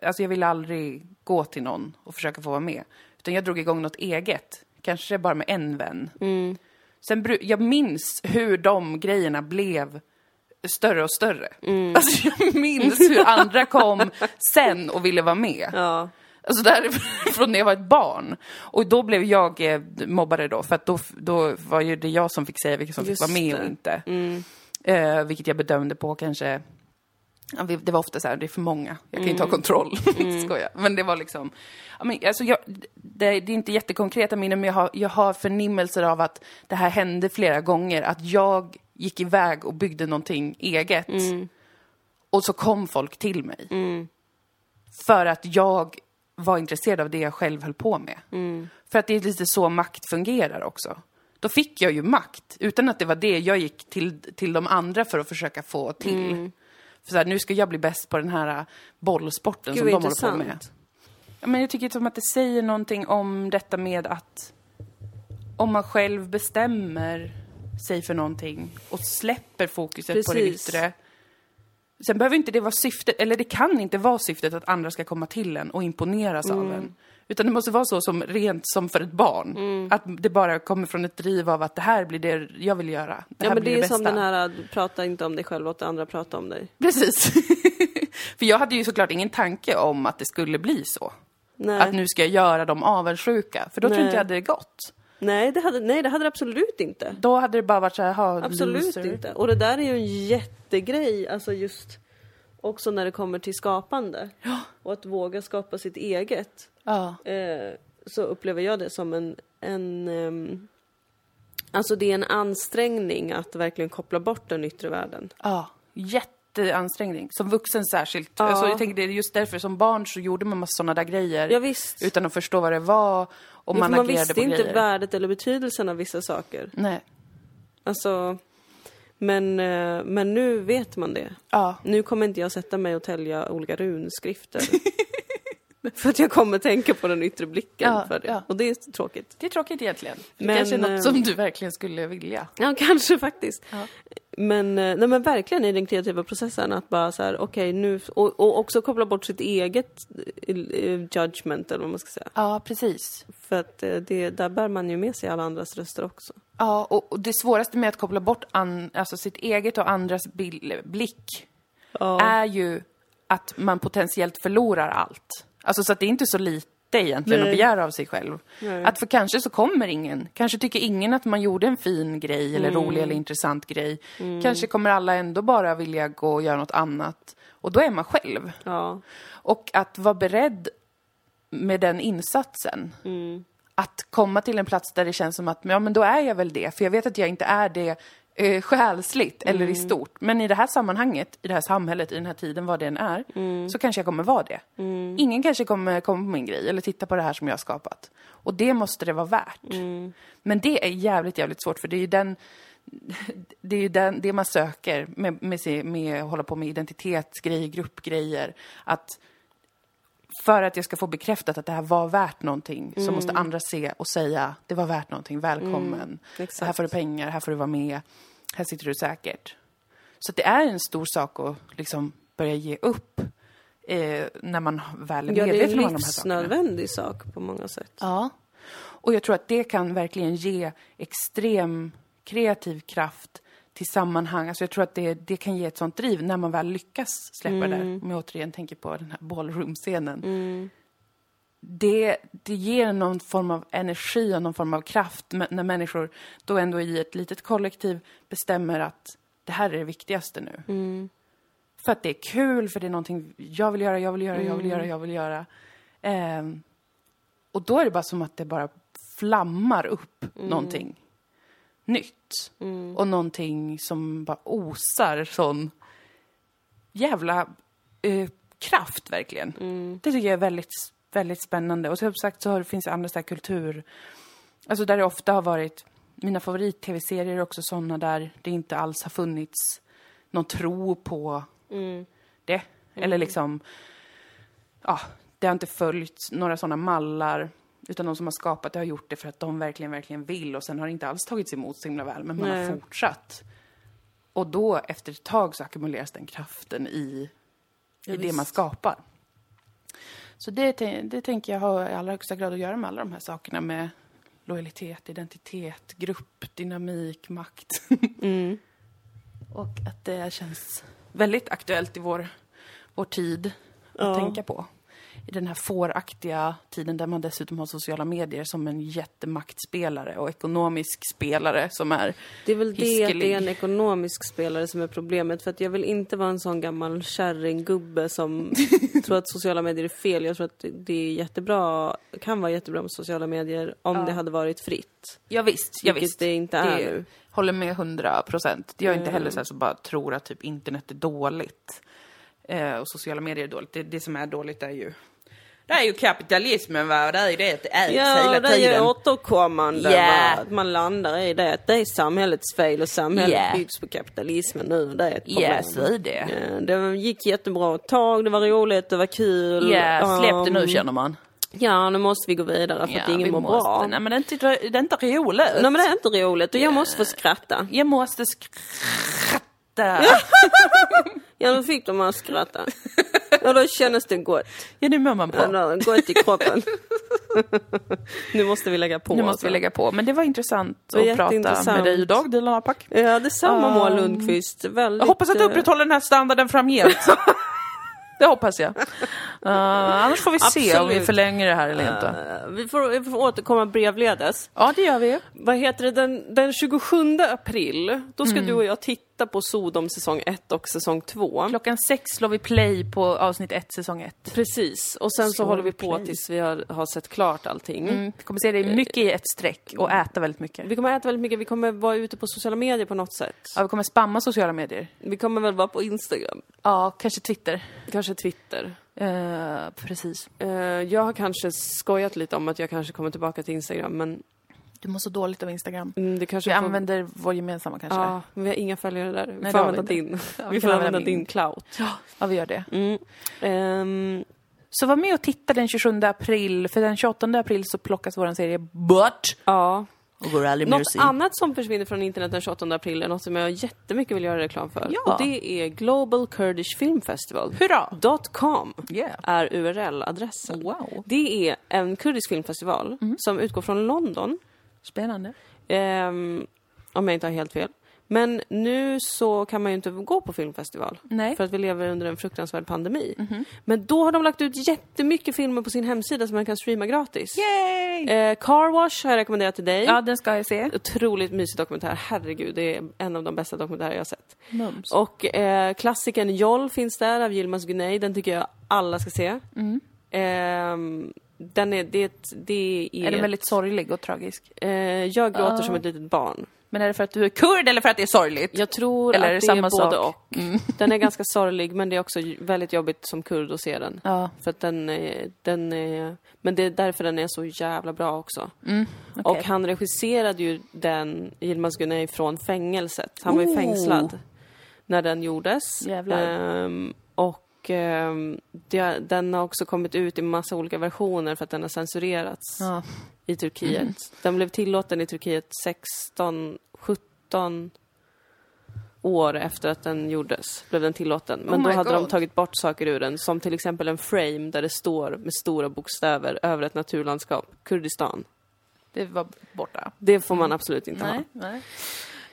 S2: Alltså jag ville aldrig gå till någon och försöka få vara med. Utan jag drog igång något eget. Kanske bara med en vän. Sen bru- jag minns hur de grejerna blev större och större. Alltså jag minns hur andra kom sen och ville vara med.
S1: Ja.
S2: Alltså därifrån när jag var ett barn. Och då blev jag eh, mobbare då, för att då, då var ju det jag som fick säga vilka som
S1: Just
S2: fick vara med och
S1: det.
S2: inte. Eh, vilket jag bedömde på kanske, ja, det var ofta så här, det är för många, jag kan inte ha kontroll. Skojar. Men det var liksom, ja, men, alltså jag, det, det är inte jättekonkreta minnen, men jag har, jag har förnimmelser av att det här hände flera gånger, att jag gick iväg och byggde någonting eget. Och så kom folk till mig. För att jag var intresserad av det jag själv höll på med. För att det är lite så makt fungerar också. Då fick jag ju makt, utan att det var det jag gick till, till de andra för att försöka få till. För så här, nu ska jag bli bäst på den här äh, bollsporten
S1: Gud
S2: som de håller på med.
S1: intressant.
S2: Ja, men jag tycker som att det säger någonting om detta med att om man själv bestämmer sig för någonting och släpper fokuset på det
S1: Precis.
S2: yttre. Sen behöver inte det vara syftet, eller det kan inte vara syftet att andra ska komma till en och imponeras av en. Utan det måste vara så som rent som för ett barn. Att det bara kommer från ett driv av att det här blir det jag vill göra. Det
S1: Ja men det är
S2: det
S1: som den här, du pratar inte om dig själv, låt andra prata om dig.
S2: Precis. för jag hade ju såklart ingen tanke om att det skulle bli så.
S1: Nej,
S2: Att nu ska jag göra dem avundsjuka. För då tror
S1: Nej.
S2: inte jag hade det gått.
S1: Nej, det hade, nej, det hade det absolut inte.
S2: Då hade det bara varit så här, ha,
S1: Absolut
S2: loser.
S1: inte. Och det där är ju en jättegrej, alltså just också när det kommer till skapande. Och att våga skapa sitt eget.
S2: Ja.
S1: Eh, så upplever jag det som en, en ehm, Alltså det är en ansträngning att verkligen koppla bort den yttre världen.
S2: Ja, jätteansträngning. Som vuxen särskilt.
S1: Ja.
S2: Alltså, jag tänker det är just därför som barn så gjorde man massa sådana där grejer.
S1: Ja, visst.
S2: Utan att förstå vad det var. Och
S1: Ja,
S2: man
S1: man
S2: agerade
S1: visste
S2: på
S1: inte
S2: grejer.
S1: värdet eller betydelsen av vissa saker.
S2: Nej.
S1: Alltså, men, eh, men nu vet man det.
S2: Ja.
S1: Nu kommer inte jag sätta mig och tälja olika runskrifter. för att jag kommer tänka på den yttre blicken
S2: Ja,
S1: för det.
S2: ja.
S1: Och det är tråkigt.
S2: Det är tråkigt egentligen. Det
S1: Men,
S2: kanske är något
S1: eh,
S2: som du verkligen skulle vilja.
S1: Ja, kanske faktiskt.
S2: Ja.
S1: Men, eh, nej, men verkligen i den kreativa processen att bara så här, okej nu, och, och också koppla bort sitt eget eh, judgment eller vad man ska säga.
S2: Ja, precis.
S1: För att det, där bär man ju med sig alla andras röster också.
S2: Ja, och, och det svåraste med att koppla bort an, alltså sitt eget och andras blick är ju att man potentiellt förlorar allt. Alltså så att det är inte så lite egentligen
S1: Nej.
S2: att begära av sig själv.
S1: Nej.
S2: Att för kanske så kommer ingen. Kanske tycker ingen att man gjorde en fin grej eller
S1: Mm.
S2: rolig eller intressant grej. Kanske kommer alla ändå bara vilja gå och göra något annat. Och då är man själv.
S1: Ja.
S2: Och att vara beredd med den insatsen.
S1: Mm.
S2: Att komma till en plats där det känns som att, ja men då är jag väl det. För jag vet att jag inte är det eh, själsligt eller
S1: Mm.
S2: i stort. Men i det här sammanhanget, i det här samhället, i den här tiden, vad det än är,
S1: Mm.
S2: så kanske jag kommer vara det. Ingen kanske kommer komma på min grej eller titta på det här som jag har skapat. Och det måste det vara värt.
S1: Mm.
S2: Men det är jävligt, jävligt svårt för det är ju den det är ju den, det man söker med, med, med att hålla på med identitetsgrejer, gruppgrejer. Att för att jag ska få bekräftat att det här var värt någonting så måste andra se och säga det var värt någonting, välkommen.
S1: exakt.
S2: här får du pengar, här får du vara med, här sitter du säkert. Så det är en stor sak att liksom börja ge upp eh, när man väl är
S1: Ja, det är
S2: medveten
S1: en
S2: om de här sakerna.
S1: livsnödvändig sak på många sätt.
S2: Ja. Och jag tror att det kan verkligen ge extrem kreativ kraft till sammanhang. Alltså jag tror att det, det kan ge ett sånt driv när man väl lyckas släppa det där. Om jag återigen tänker på den här ballroom-scenen. Det, det ger någon form av energi och någon form av kraft när människor då ändå i ett litet kollektiv bestämmer att det här är det viktigaste nu. För att det är kul, för det är någonting jag vill göra, jag vill göra, jag vill göra, jag vill göra. Ehm, Och då är det bara som att det bara flammar upp
S1: Mm.
S2: någonting nytt. Och någonting som bara osar sån jävla eh, kraft verkligen. Det tycker jag är väldigt, väldigt spännande. Och som sagt så finns det andra så här kultur, alltså där det ofta har varit, mina favorit-tv-serier är också sådana där det inte alls har funnits någon tro på det. Eller liksom, ja, det har inte följt några sådana mallar. Utan de som har skapat det har gjort det för att de verkligen, verkligen vill. Och sen har det inte alls tagits emot så himla väl, men man
S1: Nej.
S2: har fortsatt. Och då, efter ett tag, så ackumuleras den kraften i, i det man skapar. Så det, det tänker jag har i allra högsta grad att göra med alla de här sakerna med lojalitet, identitet, grupp, dynamik, makt.
S1: Mm.
S2: Och att det känns väldigt aktuellt i vår, vår tid att
S1: Ja.
S2: tänka på. I den här fåraktiga tiden där man dessutom har sociala medier som en jättemaktspelare och ekonomisk spelare som är
S1: Det är väl det att
S2: hiskelig.
S1: det är en ekonomisk spelare som är problemet. För att jag vill inte vara en sån gammal kärringgubbe som tror att sociala medier är fel. Jag tror att det är jättebra, kan vara jättebra med sociala medier om det hade varit fritt.
S2: Ja visst, ja,
S1: Vilket
S2: visst.
S1: det inte är
S2: Det
S1: nu.
S2: håller med hundra procent. Jag är inte
S1: Mm.
S2: heller så här som bara tror att typ internet är dåligt. Eh, och sociala medier är dåligt. Det, det som är dåligt är ju det är ju kapitalismen va, det är ju det att det äts
S1: Ja,
S2: hela
S1: det är
S2: tiden.
S1: ju återkommande.
S2: Ja.
S1: va? Att man landar i det att det är samhällets fel och samhället
S2: Ja.
S1: byggs på kapitalismen nu. Det är ett problem.
S2: Ja, så är det.
S1: Ja, det gick jättebra ett tag, det var roligt, det var kul.
S2: Ja, släpp det nu
S1: Um,
S2: känner man.
S1: Ja, nu måste vi gå vidare för att ingen
S2: vi
S1: mår
S2: måste.
S1: bra.
S2: Nej men det är inte, det är inte roligt.
S1: Nej men det är inte roligt och jag måste få skratta.
S2: Jag måste skratta.
S1: Ja, då fick de att skratta. Och då kändes det gott.
S2: Ja, nu mår man bra.
S1: Eller gott i kroppen. nu måste vi lägga på.
S2: Nu måste
S1: alltså.
S2: vi lägga på. Men det var intressant att prata med dig idag, Dilan Apak.
S1: Ja, detsamma
S2: Um,
S1: Moa Lundqvist. Väldigt,
S2: Jag hoppas att du upprätthåller den här standarden framgent. det hoppas jag. Uh, annars får vi se om vi
S1: Absolut.
S2: förlänger det här eller inte.
S1: eh, vi, får, vi får återkomma brevledes.
S2: Ja, det gör vi.
S1: Vad heter det, den, den 27 april, då
S2: Mm.
S1: ska du och jag titta på Sodom säsong 1 och säsong 2.
S2: Klockan sex slår vi play på avsnitt ett, säsong ett.
S1: Precis, och sen så
S2: Slår
S1: håller vi på
S2: play.
S1: tills vi har, har sett klart allting.
S2: Mm. Vi kommer se dig mycket i ett streck och äta väldigt mycket.
S1: Vi kommer äta väldigt mycket, vi kommer vara ute på sociala medier på något sätt.
S2: Ja, vi kommer spamma sociala medier.
S1: Vi kommer väl vara på Instagram,
S2: Ja, kanske Twitter.
S1: kanske Twitter.
S2: Uh, precis.
S1: Eh, jag har kanske skojat lite om att jag kanske kommer tillbaka till Instagram, men
S2: Du mår så dåligt av Instagram.
S1: mm, det kanske
S2: Vi
S1: får-
S2: använder vår gemensamma kanske.
S1: Ja, men vi har inga följare där. Vi
S2: Nej,
S1: får använda din.
S2: Ja,
S1: vi
S2: vi
S1: får använda
S2: använda
S1: din
S2: min.
S1: clout.
S2: ja, vi gör det.
S1: Mm. Ehm,
S2: Så var med och titta den 27 april, för den 28 april så plockas vår serie bort.
S1: ja.
S2: Och går aldrig
S1: Något annat som försvinner från internet den 28 april är något som jag jättemycket vill göra reklam för.
S2: Ja.
S1: Och det är Global Kurdish Film Festival.
S2: Hurra!
S1: .com
S2: Yeah.
S1: är URL-adressen.
S2: Wow.
S1: Det är en kurdisk filmfestival som utgår från London.
S2: Spännande.
S1: Ehm, om jag inte har helt fel. Men nu så kan man ju inte gå på filmfestival.
S2: Nej.
S1: För att vi lever under en fruktansvärd pandemi. Men då har de lagt ut jättemycket filmer på sin hemsida som man kan streama gratis.
S2: Yay!
S1: Eh, Car Wash har jag rekommenderat till dig.
S2: Ja, den ska jag se.
S1: Otroligt mysig dokumentär. Herregud, det är en av de bästa dokumentärer jag har sett.
S2: Mums.
S1: Och eh, klassikern Joll finns där av Yilmaz Güney. Den tycker jag alla ska se. Ehm, den är, det, det är...
S2: Är den väldigt sorglig och tragisk?
S1: eh, jag gråter som ett litet barn.
S2: Men är det för att du är kurd eller för att det är sorgligt?
S1: Jag tror
S2: Eller är
S1: att
S2: det
S1: det är
S2: samma
S1: både
S2: sak? Mm.
S1: och. Den är ganska sorglig, men det är också väldigt jobbigt som kurd att se den.
S2: Ja.
S1: För att den är, den är, men det är därför den är så jävla bra också.
S2: Mm, okej.
S1: Och han regisserade ju den, Yilmaz Güney, från fängelset. Han var ju
S2: Oh.
S1: fängslad när den gjordes.
S2: Jävlar.
S1: Ehm, och ehm, det, den har också kommit ut i massa olika versioner för att den har censurerats
S2: Ja.
S1: i Turkiet. Den blev tillåten i Turkiet 16, 17 år efter att den gjordes. Blev den tillåten. Men
S2: Oh
S1: då hade de
S2: God.
S1: tagit bort saker ur den. Som till exempel en frame där det står med stora bokstäver över ett naturlandskap. Kurdistan.
S2: Det var borta.
S1: Det får man absolut inte ha.
S2: Nej, nej.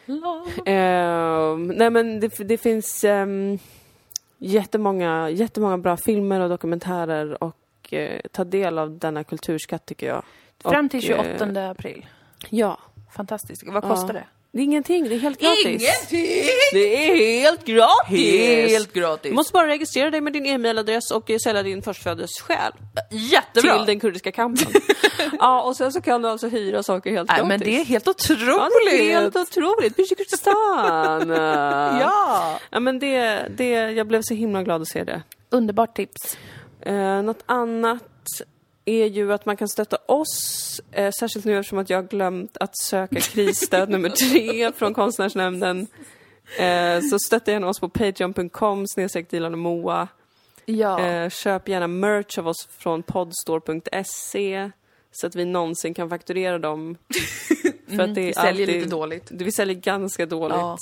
S2: Love.
S1: Ehm, nej men det, det finns um, jättemånga, jättemånga bra filmer och dokumentärer och eh, ta del av denna kulturskatt tycker jag.
S2: Fram till
S1: Och, eh,
S2: 28 april.
S1: Ja,
S2: fantastiskt. Vad kostar det?
S1: Det är ingenting, det är helt gratis.
S2: Ingenting!
S1: Det är helt gratis!
S2: Helt gratis.
S1: Du måste bara registrera dig med din e-mailadress och eh, sälja din förstföddes själ
S2: Jättebra!
S1: till den kurdiska kampen. ja, och sen så kan du alltså hyra saker helt
S2: Nej,
S1: gratis.
S2: men det är helt
S1: Ja,
S2: otroligt!
S1: det är helt otroligt! Pyttekristan!
S2: Ja!
S1: ja, men det, det, jag blev så himla glad att se det.
S2: Underbart tips.
S1: Eh, något annat är ju att man kan stötta oss, eh, särskilt nu eftersom att jag har glömt att söka krisstöd nummer tre från Konstnärsnämnden. Eh, så stötta gärna oss på patreon.com snedstreck Dilan och Moa.
S2: Ja.
S1: Eh, köp gärna merch av oss från podstore.se så att vi någonsin kan fakturera dem. För att det är
S2: vi säljer
S1: alltid,
S2: lite dåligt.
S1: Vi säljer ganska dåligt.
S2: Ja.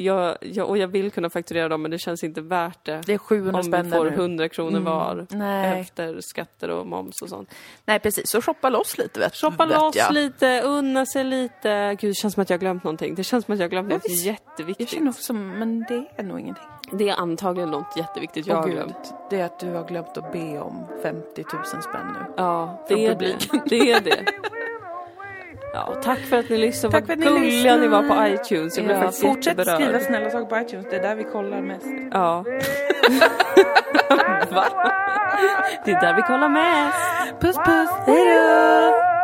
S1: Jag, jag, och jag vill kunna fakturera dem men det känns inte värt det.
S2: Det är 700
S1: om
S2: spänn
S1: vi får
S2: nu. Mm.
S1: 100 kronor var
S2: Nej.
S1: efter skatter och moms och sånt.
S2: Nej, precis. Så shoppa loss lite, vet,
S1: Shoppa
S2: vet
S1: loss
S2: jag.
S1: lite, unna sig lite. Gud, det känns som att jag har glömt någonting. Det känns som att jag har glömt något
S2: visst. Jag
S1: jätteviktigt.
S2: känner också, men det är nog ingenting.
S1: Det är antagligen något jätteviktigt jag
S2: Åh,
S1: har glömt.
S2: Det är att du har glömt att be om 50 000 spänn nu.
S1: Ja, det är det. Det är det. Ja, tack för att ni lyssnade.
S2: Tack
S1: Vad
S2: för att ni
S1: gulliga ni var på iTunes. Jag blev
S2: Ja,
S1: faktiskt
S2: fortsätt
S1: jätteberörd.
S2: skriva snälla saker på iTunes, det är där vi kollar mest.
S1: Ja. Va? Det är där vi kollar mest.
S2: Puss puss, hejdå!